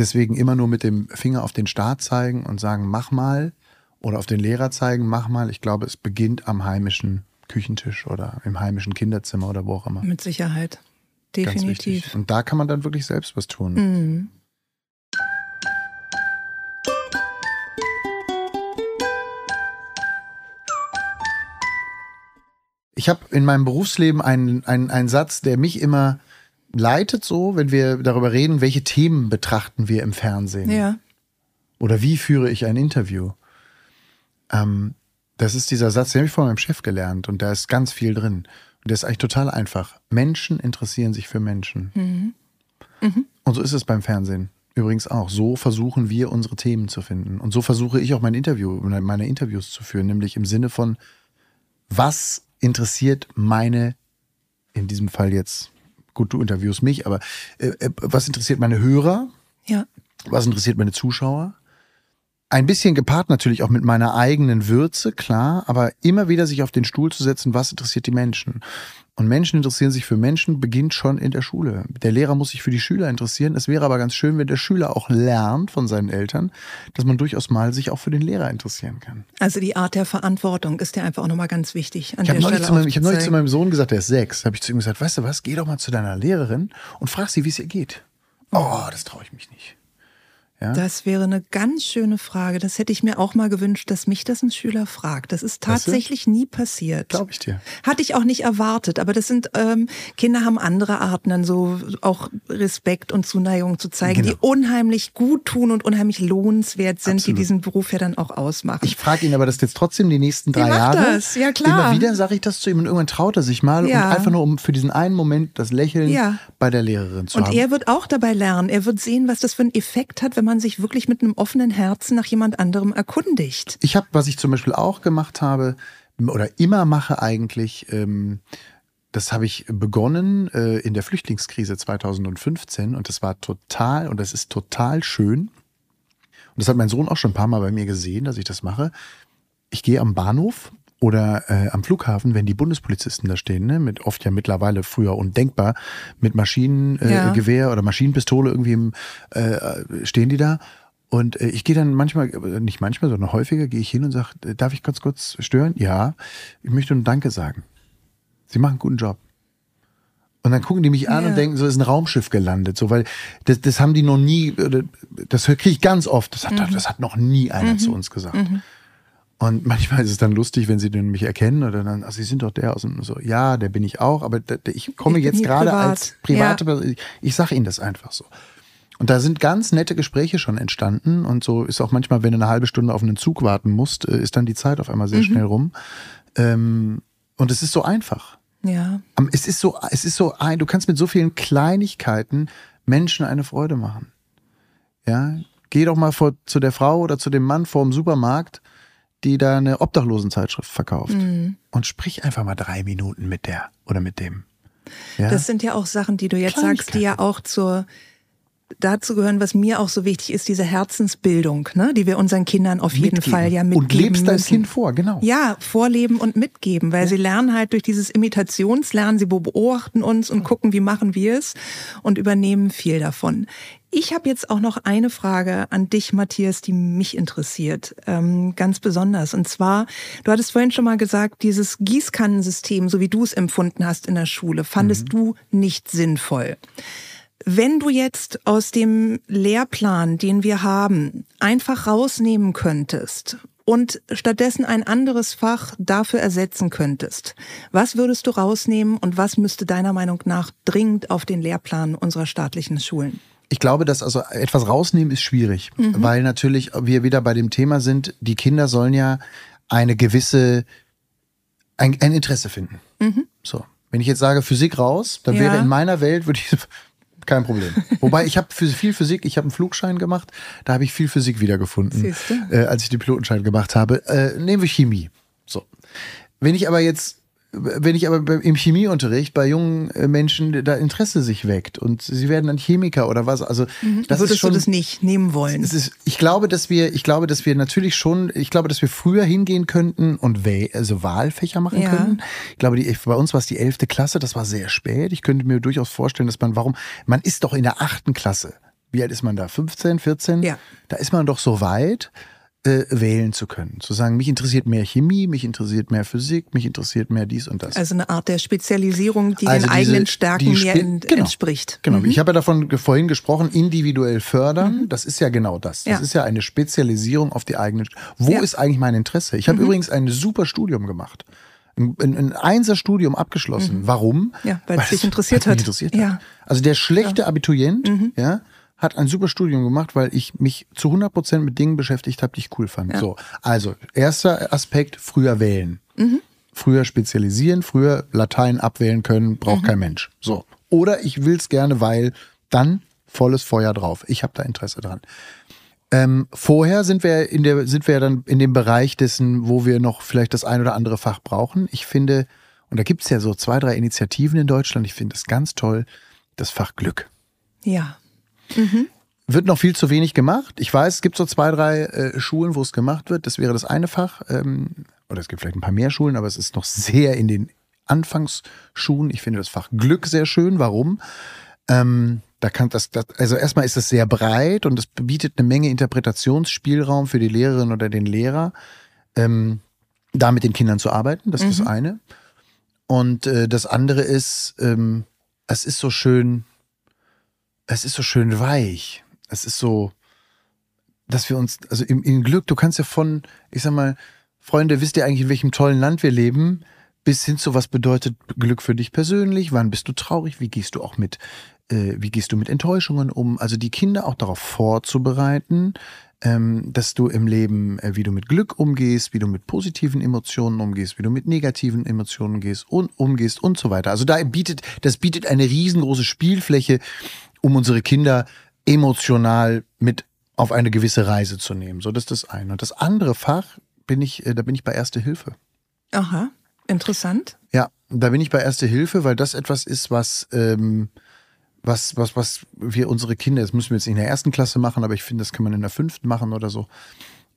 Speaker 2: deswegen immer nur mit dem Finger auf den Staat zeigen und sagen, mach mal. Oder auf den Lehrer zeigen, mach mal. Ich glaube, es beginnt am heimischen Küchentisch oder im heimischen Kinderzimmer oder wo auch immer.
Speaker 1: Mit Sicherheit. Definitiv.
Speaker 2: Und da kann man dann wirklich selbst was tun. Mhm. Ich habe in meinem Berufsleben einen, einen, einen Satz, der mich immer leitet so, wenn wir darüber reden, welche Themen betrachten wir im Fernsehen?
Speaker 1: Ja.
Speaker 2: Oder wie führe ich ein Interview? Ähm, das ist dieser Satz, den habe ich von meinem Chef gelernt und da ist ganz viel drin. Und der ist eigentlich total einfach. Menschen interessieren sich für Menschen. Mhm. Mhm. Und so ist es beim Fernsehen. Übrigens auch. So versuchen wir unsere Themen zu finden. Und so versuche ich auch mein Interview, meine Interviews zu führen, nämlich im Sinne von, was interessiert meine, in diesem Fall jetzt gut, du interviewst mich, aber äh, äh, was interessiert meine Hörer?
Speaker 1: Ja.
Speaker 2: Was interessiert meine Zuschauer? Ein bisschen gepaart natürlich auch mit meiner eigenen Würze, klar, aber immer wieder sich auf den Stuhl zu setzen, was interessiert die Menschen? Und Menschen interessieren sich für Menschen, beginnt schon in der Schule. Der Lehrer muss sich für die Schüler interessieren. Es wäre aber ganz schön, wenn der Schüler auch lernt von seinen Eltern, dass man durchaus mal sich auch für den Lehrer interessieren kann.
Speaker 1: Also die Art der Verantwortung ist ja einfach auch nochmal ganz wichtig.
Speaker 2: ich habe neulich, hab neulich zu meinem Sohn gesagt, der ist sechs, habe ich zu ihm gesagt, weißt du was, geh doch mal zu deiner Lehrerin und frag sie, wie es ihr geht. Oh, das traue ich mich nicht.
Speaker 1: Ja? Das wäre eine ganz schöne Frage. Das hätte ich mir auch mal gewünscht, dass mich das ein Schüler fragt. Das ist tatsächlich nie passiert.
Speaker 2: Glaube ich dir.
Speaker 1: Hatte ich auch nicht erwartet. Aber das sind ähm, Kinder haben andere Arten, dann so auch Respekt und Zuneigung zu zeigen, genau. die unheimlich gut tun und unheimlich lohnenswert sind, Absolut. die diesen Beruf ja dann auch ausmachen. Ich
Speaker 2: frage ihn aber das jetzt trotzdem die nächsten drei Jahre.
Speaker 1: Das? Ja klar.
Speaker 2: Immer wieder sage ich das zu ihm und irgendwann traut er sich mal ja. und einfach nur um für diesen einen Moment das Lächeln ja. bei der Lehrerin zu
Speaker 1: und
Speaker 2: haben.
Speaker 1: Und er wird auch dabei lernen. Er wird sehen, was das für einen Effekt hat, wenn man man sich wirklich mit einem offenen Herzen nach jemand anderem erkundigt.
Speaker 2: Ich habe, was ich zum Beispiel auch gemacht habe oder immer mache eigentlich, ähm, das habe ich begonnen äh, in der Flüchtlingskrise 2015 und das war total und das ist total schön. Und das hat mein Sohn auch schon ein paar Mal bei mir gesehen, dass ich das mache. ich gehe am Bahnhof oder äh, am Flughafen, wenn die Bundespolizisten da stehen, ne, mit oft ja mittlerweile früher undenkbar, mit Maschinengewehr äh, ja. oder Maschinenpistole irgendwie im, äh, stehen die da. Und äh, ich gehe dann manchmal, äh, nicht manchmal, sondern häufiger, gehe ich hin und sage, äh, darf ich ganz kurz stören? Ja, ich möchte nur Danke sagen. Sie machen einen guten Job. Und dann gucken die mich an ja. und denken, so ist ein Raumschiff gelandet, so weil das, das haben die noch nie, das kriege ich ganz oft. Das hat, mhm. das hat noch nie einer mhm. zu uns gesagt. Mhm. Und manchmal ist es dann lustig, wenn sie mich erkennen oder dann, also sie sind doch der aus dem so, ja, der bin ich auch, aber der, der, ich komme ich jetzt gerade privat. als private ja. Person, ich, ich sage ihnen das einfach so. Und da sind ganz nette Gespräche schon entstanden und so ist auch manchmal, wenn du eine halbe Stunde auf einen Zug warten musst, äh, ist dann die Zeit auf einmal sehr mhm. schnell rum. Ähm, und es ist so einfach.
Speaker 1: Ja.
Speaker 2: Es ist so, es ist so ein, du kannst mit so vielen Kleinigkeiten Menschen eine Freude machen. Ja, geh doch mal vor, zu der Frau oder zu dem Mann vor dem Supermarkt die da eine Obdachlosenzeitschrift verkauft. Mhm. Und sprich einfach mal drei Minuten mit der oder mit dem.
Speaker 1: Ja? Das sind ja auch Sachen, die du jetzt sagst, die ja auch zur dazu gehören, was mir auch so wichtig ist, diese Herzensbildung, ne, die wir unseren Kindern auf jeden mitgeben. Fall ja mitgeben
Speaker 2: Und lebst
Speaker 1: dein
Speaker 2: Kind vor, genau.
Speaker 1: Ja, vorleben und mitgeben, weil ja. sie lernen halt durch dieses Imitationslernen, sie beobachten uns und gucken, wie machen wir es und übernehmen viel davon. Ich habe jetzt auch noch eine Frage an dich, Matthias, die mich interessiert, ähm, ganz besonders. Und zwar, du hattest vorhin schon mal gesagt, dieses Gießkannensystem, so wie du es empfunden hast in der Schule, fandest mhm. du nicht sinnvoll. Wenn du jetzt aus dem Lehrplan, den wir haben, einfach rausnehmen könntest und stattdessen ein anderes Fach dafür ersetzen könntest, was würdest du rausnehmen und was müsste deiner Meinung nach dringend auf den Lehrplan unserer staatlichen Schulen?
Speaker 2: Ich glaube, dass also etwas rausnehmen ist schwierig, mhm. weil natürlich wir wieder bei dem Thema sind, die Kinder sollen ja eine gewisse, ein, ein Interesse finden. Mhm. So. Wenn ich jetzt sage Physik raus, dann ja. wäre in meiner Welt, würde ich, kein Problem. Wobei ich habe viel Physik, ich habe einen Flugschein gemacht, da habe ich viel Physik wiedergefunden, äh, als ich den Pilotenschein gemacht habe. Äh, nehmen wir Chemie. So. Wenn ich aber jetzt wenn ich aber im Chemieunterricht bei jungen äh, Menschen da Interesse sich weckt und sie werden dann Chemiker oder was, also
Speaker 1: mhm. das Würdest ist schon, du das nicht nehmen wollen?
Speaker 2: Ist, ich glaube, dass wir, ich glaube, dass wir natürlich schon, ich glaube, dass wir früher hingehen könnten und also Wahlfächer machen ja. könnten. Ich glaube, die, bei uns war es die elfte Klasse, das war sehr spät. Ich könnte mir durchaus vorstellen, dass man, warum, man ist doch in der achten Klasse. Wie alt ist man da? 15, 14?
Speaker 1: Ja.
Speaker 2: Da ist man doch so weit äh, wählen zu können. Zu sagen, mich interessiert mehr Chemie, mich interessiert mehr Physik, mich interessiert mehr dies und das.
Speaker 1: Also eine Art der Spezialisierung, die also den diese, eigenen Stärken die mehr in, genau, entspricht.
Speaker 2: Genau. Mhm. Ich habe ja davon vorhin gesprochen, individuell fördern. Mhm. Das ist ja genau das. Das ja. ist ja eine Spezialisierung auf die eigenen. Wo ja. ist eigentlich mein Interesse? Ich habe mhm. übrigens ein super Studium gemacht. Ein, ein Einser-Studium abgeschlossen. Mhm. Warum?
Speaker 1: Ja, weil, weil es dich interessiert hat.
Speaker 2: Interessiert ja. Hat. Also der schlechte Abiturient, ja, hat ein super Studium gemacht, weil ich mich zu 100 Prozent mit Dingen beschäftigt habe, die ich cool fand. Ja. So, also erster Aspekt: früher wählen, mhm. früher spezialisieren, früher Latein abwählen können, braucht mhm. kein Mensch. So, oder ich will es gerne, weil dann volles Feuer drauf. Ich habe da Interesse dran. Ähm, vorher sind wir in der sind wir dann in dem Bereich dessen, wo wir noch vielleicht das ein oder andere Fach brauchen. Ich finde, und da gibt es ja so zwei, drei Initiativen in Deutschland. Ich finde es ganz toll, das Fach Glück.
Speaker 1: Ja.
Speaker 2: Mhm. Wird noch viel zu wenig gemacht. Ich weiß, es gibt so zwei, drei äh, Schulen, wo es gemacht wird. Das wäre das eine Fach. Ähm, oder es gibt vielleicht ein paar mehr Schulen, aber es ist noch sehr in den Anfangsschulen. Ich finde das Fach Glück sehr schön. Warum? Ähm, da kann das, das, also erstmal ist es sehr breit und es bietet eine Menge Interpretationsspielraum für die Lehrerin oder den Lehrer, ähm, da mit den Kindern zu arbeiten. Das ist mhm. das eine. Und äh, das andere ist, ähm, es ist so schön, es ist so schön weich. Es ist so, dass wir uns, also im, im Glück, du kannst ja von, ich sag mal, Freunde, wisst ihr eigentlich, in welchem tollen Land wir leben? Bis hin zu was bedeutet Glück für dich persönlich? Wann bist du traurig? Wie gehst du auch mit, äh, wie gehst du mit Enttäuschungen um? Also die Kinder auch darauf vorzubereiten, ähm, dass du im Leben, äh, wie du mit Glück umgehst, wie du mit positiven Emotionen umgehst, wie du mit negativen Emotionen umgehst und umgehst und so weiter. Also da bietet, das bietet eine riesengroße Spielfläche, um unsere Kinder emotional mit auf eine gewisse Reise zu nehmen. So, das ist das eine. Und das andere Fach bin ich, äh, da bin ich bei Erste Hilfe.
Speaker 1: Aha, interessant.
Speaker 2: Ja, da bin ich bei Erste Hilfe, weil das etwas ist, was, ähm, was, was, was wir unsere Kinder, das müssen wir jetzt in der ersten Klasse machen, aber ich finde, das kann man in der fünften machen oder so.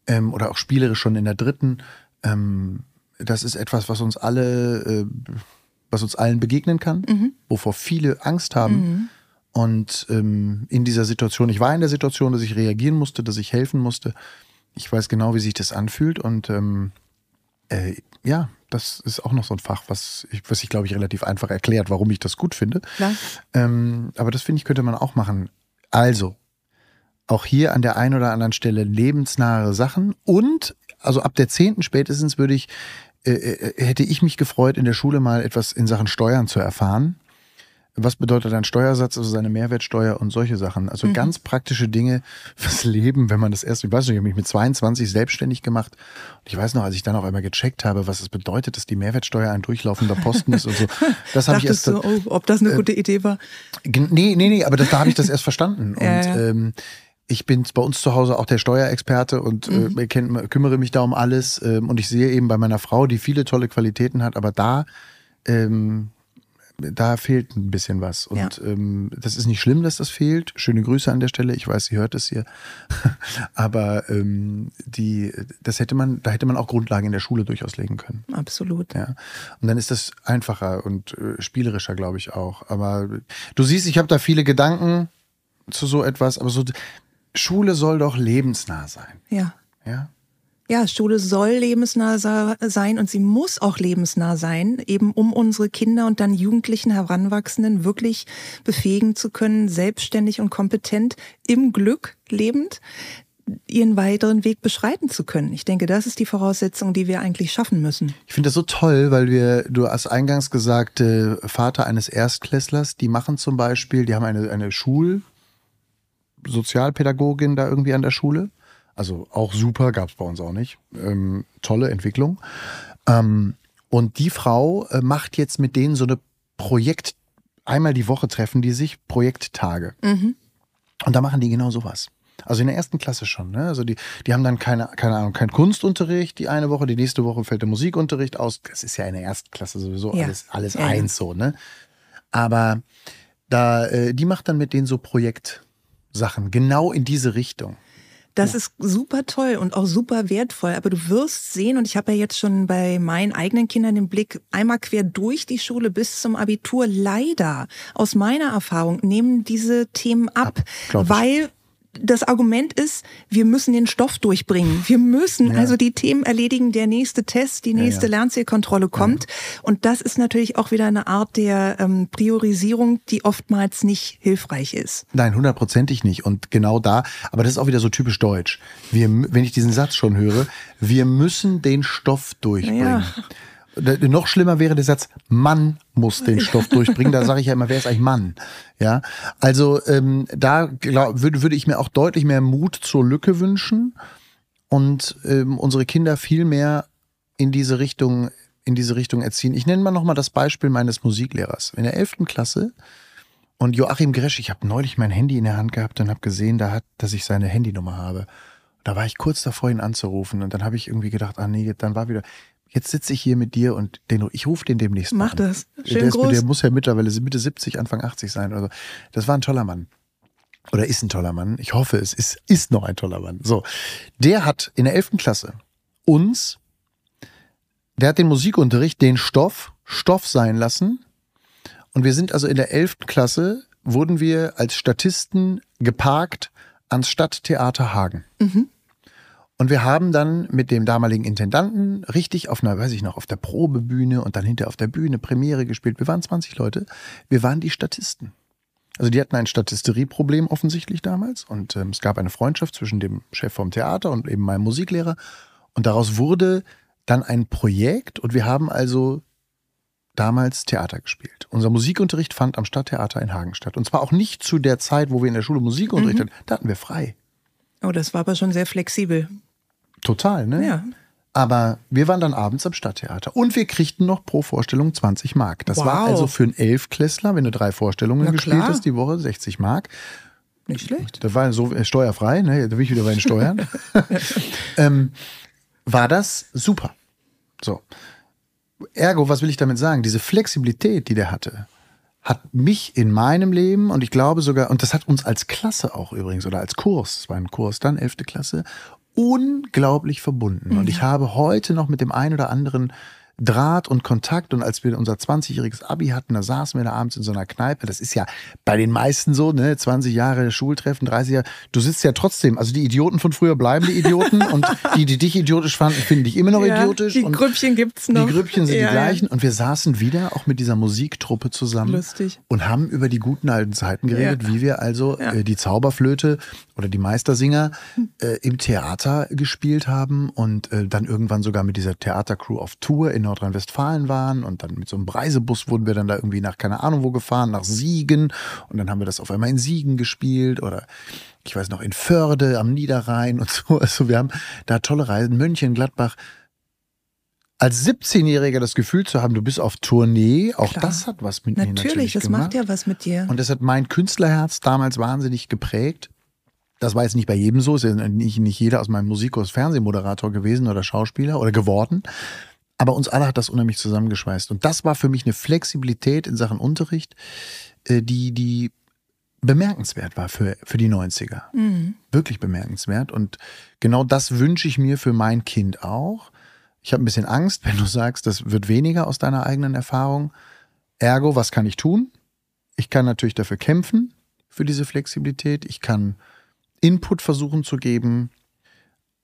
Speaker 2: Ähm, oder auch spielerisch schon in der dritten. ähm, das ist etwas, was uns alle, äh, was uns allen begegnen kann, mhm. wovor viele Angst haben. Mhm. Und ähm, in dieser Situation, ich war in der Situation, dass ich reagieren musste, dass ich helfen musste. Ich weiß genau, wie sich das anfühlt. Und ähm, äh, ja, das ist auch noch so ein Fach, was ich, was ich glaube ich, relativ einfach erklärt, warum ich das gut finde. Ähm, aber das finde ich, könnte man auch machen. Also, auch hier an der einen oder anderen Stelle lebensnahe Sachen und also ab der zehnten spätestens würde ich, äh, äh, hätte ich mich gefreut, in der Schule mal etwas in Sachen Steuern zu erfahren. Was bedeutet ein Steuersatz, also seine Mehrwertsteuer und solche Sachen? Also mhm. ganz praktische Dinge fürs Leben, wenn man das erst, ich weiß nicht, ich habe mich mit 22 selbstständig gemacht. Und ich weiß noch, als ich dann auch einmal gecheckt habe, was es bedeutet, dass die Mehrwertsteuer ein durchlaufender Posten ist und so.
Speaker 1: Das habe ich erst. Du, oh, ob das eine äh, gute Idee war?
Speaker 2: Nee, nee, nee, aber das, da habe ich das erst verstanden. ja, und ja. Ähm, ich bin bei uns zu Hause auch der Steuerexperte und äh, mhm. äh, kenn, kümmere mich da um alles. Ähm, und ich sehe eben bei meiner Frau, die viele tolle Qualitäten hat, aber da, ähm, da fehlt ein bisschen was. Und ja. ähm, das ist nicht schlimm, dass das fehlt. Schöne Grüße an der Stelle. Ich weiß, sie hört es hier. aber ähm, die, das hätte man, da hätte man auch Grundlagen in der Schule durchaus legen können.
Speaker 1: Absolut.
Speaker 2: Ja. Und dann ist das einfacher und äh, spielerischer, glaube ich auch. Aber du siehst, ich habe da viele Gedanken zu so etwas, aber so Schule soll doch lebensnah sein.
Speaker 1: Ja.
Speaker 2: Ja.
Speaker 1: Ja, Schule soll lebensnah sein und sie muss auch lebensnah sein, eben um unsere Kinder und dann Jugendlichen, Heranwachsenden wirklich befähigen zu können, selbstständig und kompetent im Glück lebend ihren weiteren Weg beschreiten zu können. Ich denke, das ist die Voraussetzung, die wir eigentlich schaffen müssen.
Speaker 2: Ich finde das so toll, weil wir, du hast eingangs gesagt, äh, Vater eines Erstklässlers, die machen zum Beispiel, die haben eine, eine Schul- Sozialpädagogin da irgendwie an der Schule. Also auch super, gab es bei uns auch nicht. Ähm, tolle Entwicklung. Ähm, und die Frau äh, macht jetzt mit denen so eine Projekt, einmal die Woche treffen die sich, Projekttage. Mhm. Und da machen die genau sowas. Also in der ersten Klasse schon. Ne? Also die, die haben dann keine, keine Ahnung, keinen Kunstunterricht die eine Woche, die nächste Woche fällt der Musikunterricht aus. Das ist ja in der ersten Klasse sowieso ja. alles, alles ja. eins so, ne? Aber da, äh, die macht dann mit denen so Projekt, Sachen, genau in diese Richtung.
Speaker 1: Das ja. ist super toll und auch super wertvoll. Aber du wirst sehen, und ich habe ja jetzt schon bei meinen eigenen Kindern den Blick einmal quer durch die Schule bis zum Abitur. Leider, aus meiner Erfahrung, nehmen diese Themen ab, ab weil das Argument ist, wir müssen den Stoff durchbringen. Wir müssen ja. also die Themen erledigen, der nächste Test, die nächste ja, ja. Lernzielkontrolle kommt. Und das ist natürlich auch wieder eine Art der ähm, Priorisierung, die oftmals nicht hilfreich ist.
Speaker 2: Nein, hundertprozentig nicht. Und genau da, aber das ist auch wieder so typisch deutsch. Wir, wenn ich diesen Satz schon höre, wir müssen den Stoff durchbringen. Noch schlimmer wäre der Satz, Mann muss den Stoff durchbringen. Da sage ich ja immer, wer ist eigentlich Mann? Ja, also ähm, da glaub, würde, würde ich mir auch deutlich mehr Mut zur Lücke wünschen und ähm, unsere Kinder viel mehr in diese Richtung in diese Richtung erziehen. Ich nenne mal nochmal das Beispiel meines Musiklehrers. In der 11. Klasse und Joachim Gresch, ich habe neulich mein Handy in der Hand gehabt und habe gesehen, da hat, dass ich seine Handynummer habe. Da war ich kurz davor, ihn anzurufen und dann habe ich irgendwie gedacht, ah nee, dann war wieder, jetzt sitze ich hier mit dir und den, ich rufe den demnächst
Speaker 1: Mach mal. das. Schön
Speaker 2: der,
Speaker 1: groß.
Speaker 2: Ist, der muss ja mittlerweile Mitte 70, Anfang 80 sein. Also, das war ein toller Mann. Oder ist ein toller Mann. Ich hoffe, es ist, ist noch ein toller Mann. So. Der hat in der 11. Klasse uns, der hat den Musikunterricht, den Stoff, Stoff sein lassen. Und wir sind also in der 11. Klasse, wurden wir als Statisten geparkt ans Stadttheater Hagen. Mhm. Und wir haben dann mit dem damaligen Intendanten richtig auf einer, weiß ich noch, auf der Probebühne und dann hinter auf der Bühne Premiere gespielt. Wir waren 20 Leute. Wir waren die Statisten. Also die hatten ein Statisterieproblem offensichtlich damals und ähm, es gab eine Freundschaft zwischen dem Chef vom Theater und eben meinem Musiklehrer und daraus wurde dann ein Projekt und wir haben also damals Theater gespielt. Unser Musikunterricht fand am Stadttheater in Hagen statt und zwar auch nicht zu der Zeit, wo wir in der Schule Musikunterricht mhm. hatten. Da hatten wir frei.
Speaker 1: Oh, das war aber schon sehr flexibel.
Speaker 2: Total, ne?
Speaker 1: Ja.
Speaker 2: Aber wir waren dann abends am Stadttheater und wir kriegten noch pro Vorstellung 20 Mark. Das wow. war also für einen Elfklässler, wenn du drei Vorstellungen Na gespielt klar. hast die Woche, 60 Mark.
Speaker 1: Nicht schlecht.
Speaker 2: Das war so äh, steuerfrei, ne? Da bin ich wieder bei den Steuern. ähm, war das super. So. Ergo, was will ich damit sagen? Diese Flexibilität, die der hatte, hat mich in meinem Leben und ich glaube sogar, und das hat uns als Klasse auch übrigens oder als Kurs, es war ein Kurs dann, 11. Klasse, unglaublich verbunden. Und ich habe heute noch mit dem einen oder anderen Draht und Kontakt. Und als wir unser 20-jähriges Abi hatten, da saßen wir da abends in so einer Kneipe. Das ist ja bei den meisten so, ne? 20 Jahre Schultreffen, 30 Jahre. Du sitzt ja trotzdem, also die Idioten von früher bleiben die Idioten und die, die dich idiotisch fanden, finden dich immer noch ja, idiotisch.
Speaker 1: Die Grüppchen gibt's noch.
Speaker 2: Die Grüppchen sind ja, die gleichen. Und wir saßen wieder auch mit dieser Musiktruppe zusammen.
Speaker 1: Lustig.
Speaker 2: Und haben über die guten alten Zeiten geredet, ja. wie wir also äh, die Zauberflöte oder die Meistersinger äh, im Theater gespielt haben und äh, dann irgendwann sogar mit dieser Theatercrew auf Tour in Nordrhein-Westfalen waren und dann mit so einem Reisebus wurden wir dann da irgendwie nach keine Ahnung wo gefahren, nach Siegen und dann haben wir das auf einmal in Siegen gespielt oder ich weiß noch in Förde am Niederrhein und so. Also wir haben da tolle Reisen, München, Gladbach. Als 17-Jähriger das Gefühl zu haben, du bist auf Tournee, auch
Speaker 1: Klar.
Speaker 2: das hat was mit natürlich,
Speaker 1: mir natürlich das
Speaker 2: gemacht.
Speaker 1: macht ja was mit dir.
Speaker 2: Und das hat mein Künstlerherz damals wahnsinnig geprägt. Das war jetzt nicht bei jedem so, ist ja nicht, nicht jeder aus meinem Musikkurs Fernsehmoderator gewesen oder Schauspieler oder geworden. Aber uns alle hat das unheimlich zusammengeschweißt. Und das war für mich eine Flexibilität in Sachen Unterricht, äh, die, die bemerkenswert war für, für die 90er. Mhm. Wirklich bemerkenswert. Und genau das wünsche ich mir für mein Kind auch. Ich habe ein bisschen Angst, wenn du sagst, das wird weniger aus deiner eigenen Erfahrung. Ergo, was kann ich tun? Ich kann natürlich dafür kämpfen, für diese Flexibilität. Ich kann Input versuchen zu geben.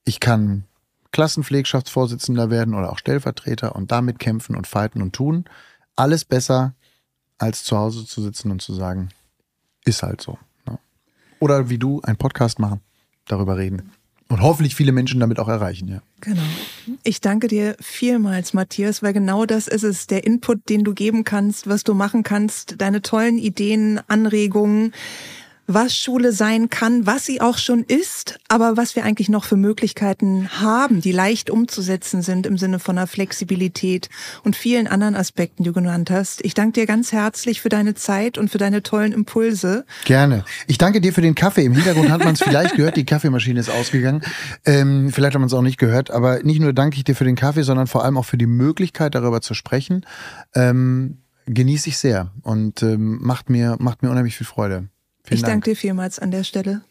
Speaker 2: Ich kann Klassenpflegschaftsvorsitzender werden oder auch Stellvertreter und damit kämpfen und fighten und tun. Alles besser, als zu Hause zu sitzen und zu sagen, ist halt so. Ne? Oder wie du, einen Podcast machen, darüber reden. Und hoffentlich viele Menschen damit auch erreichen, ja.
Speaker 1: Genau. Ich danke dir vielmals, Matthias, weil genau das ist es, der Input, den du geben kannst, was du machen kannst, deine tollen Ideen, Anregungen was Schule sein kann, was sie auch schon ist, aber was wir eigentlich noch für Möglichkeiten haben, die leicht umzusetzen sind im Sinne von einer Flexibilität und vielen anderen Aspekten, die du genannt hast. Ich danke dir ganz herzlich für deine Zeit und für deine tollen Impulse.
Speaker 2: Gerne. Ich danke dir für den Kaffee. Im Hintergrund hat man es vielleicht gehört, die Kaffeemaschine ist ausgegangen. Ähm, vielleicht hat man es auch nicht gehört, aber nicht nur danke ich dir für den Kaffee, sondern vor allem auch für die Möglichkeit, darüber zu sprechen. Ähm, genieße ich sehr und ähm, macht mir macht mir unheimlich viel Freude.
Speaker 1: Vielen ich danke dir vielmals an der Stelle.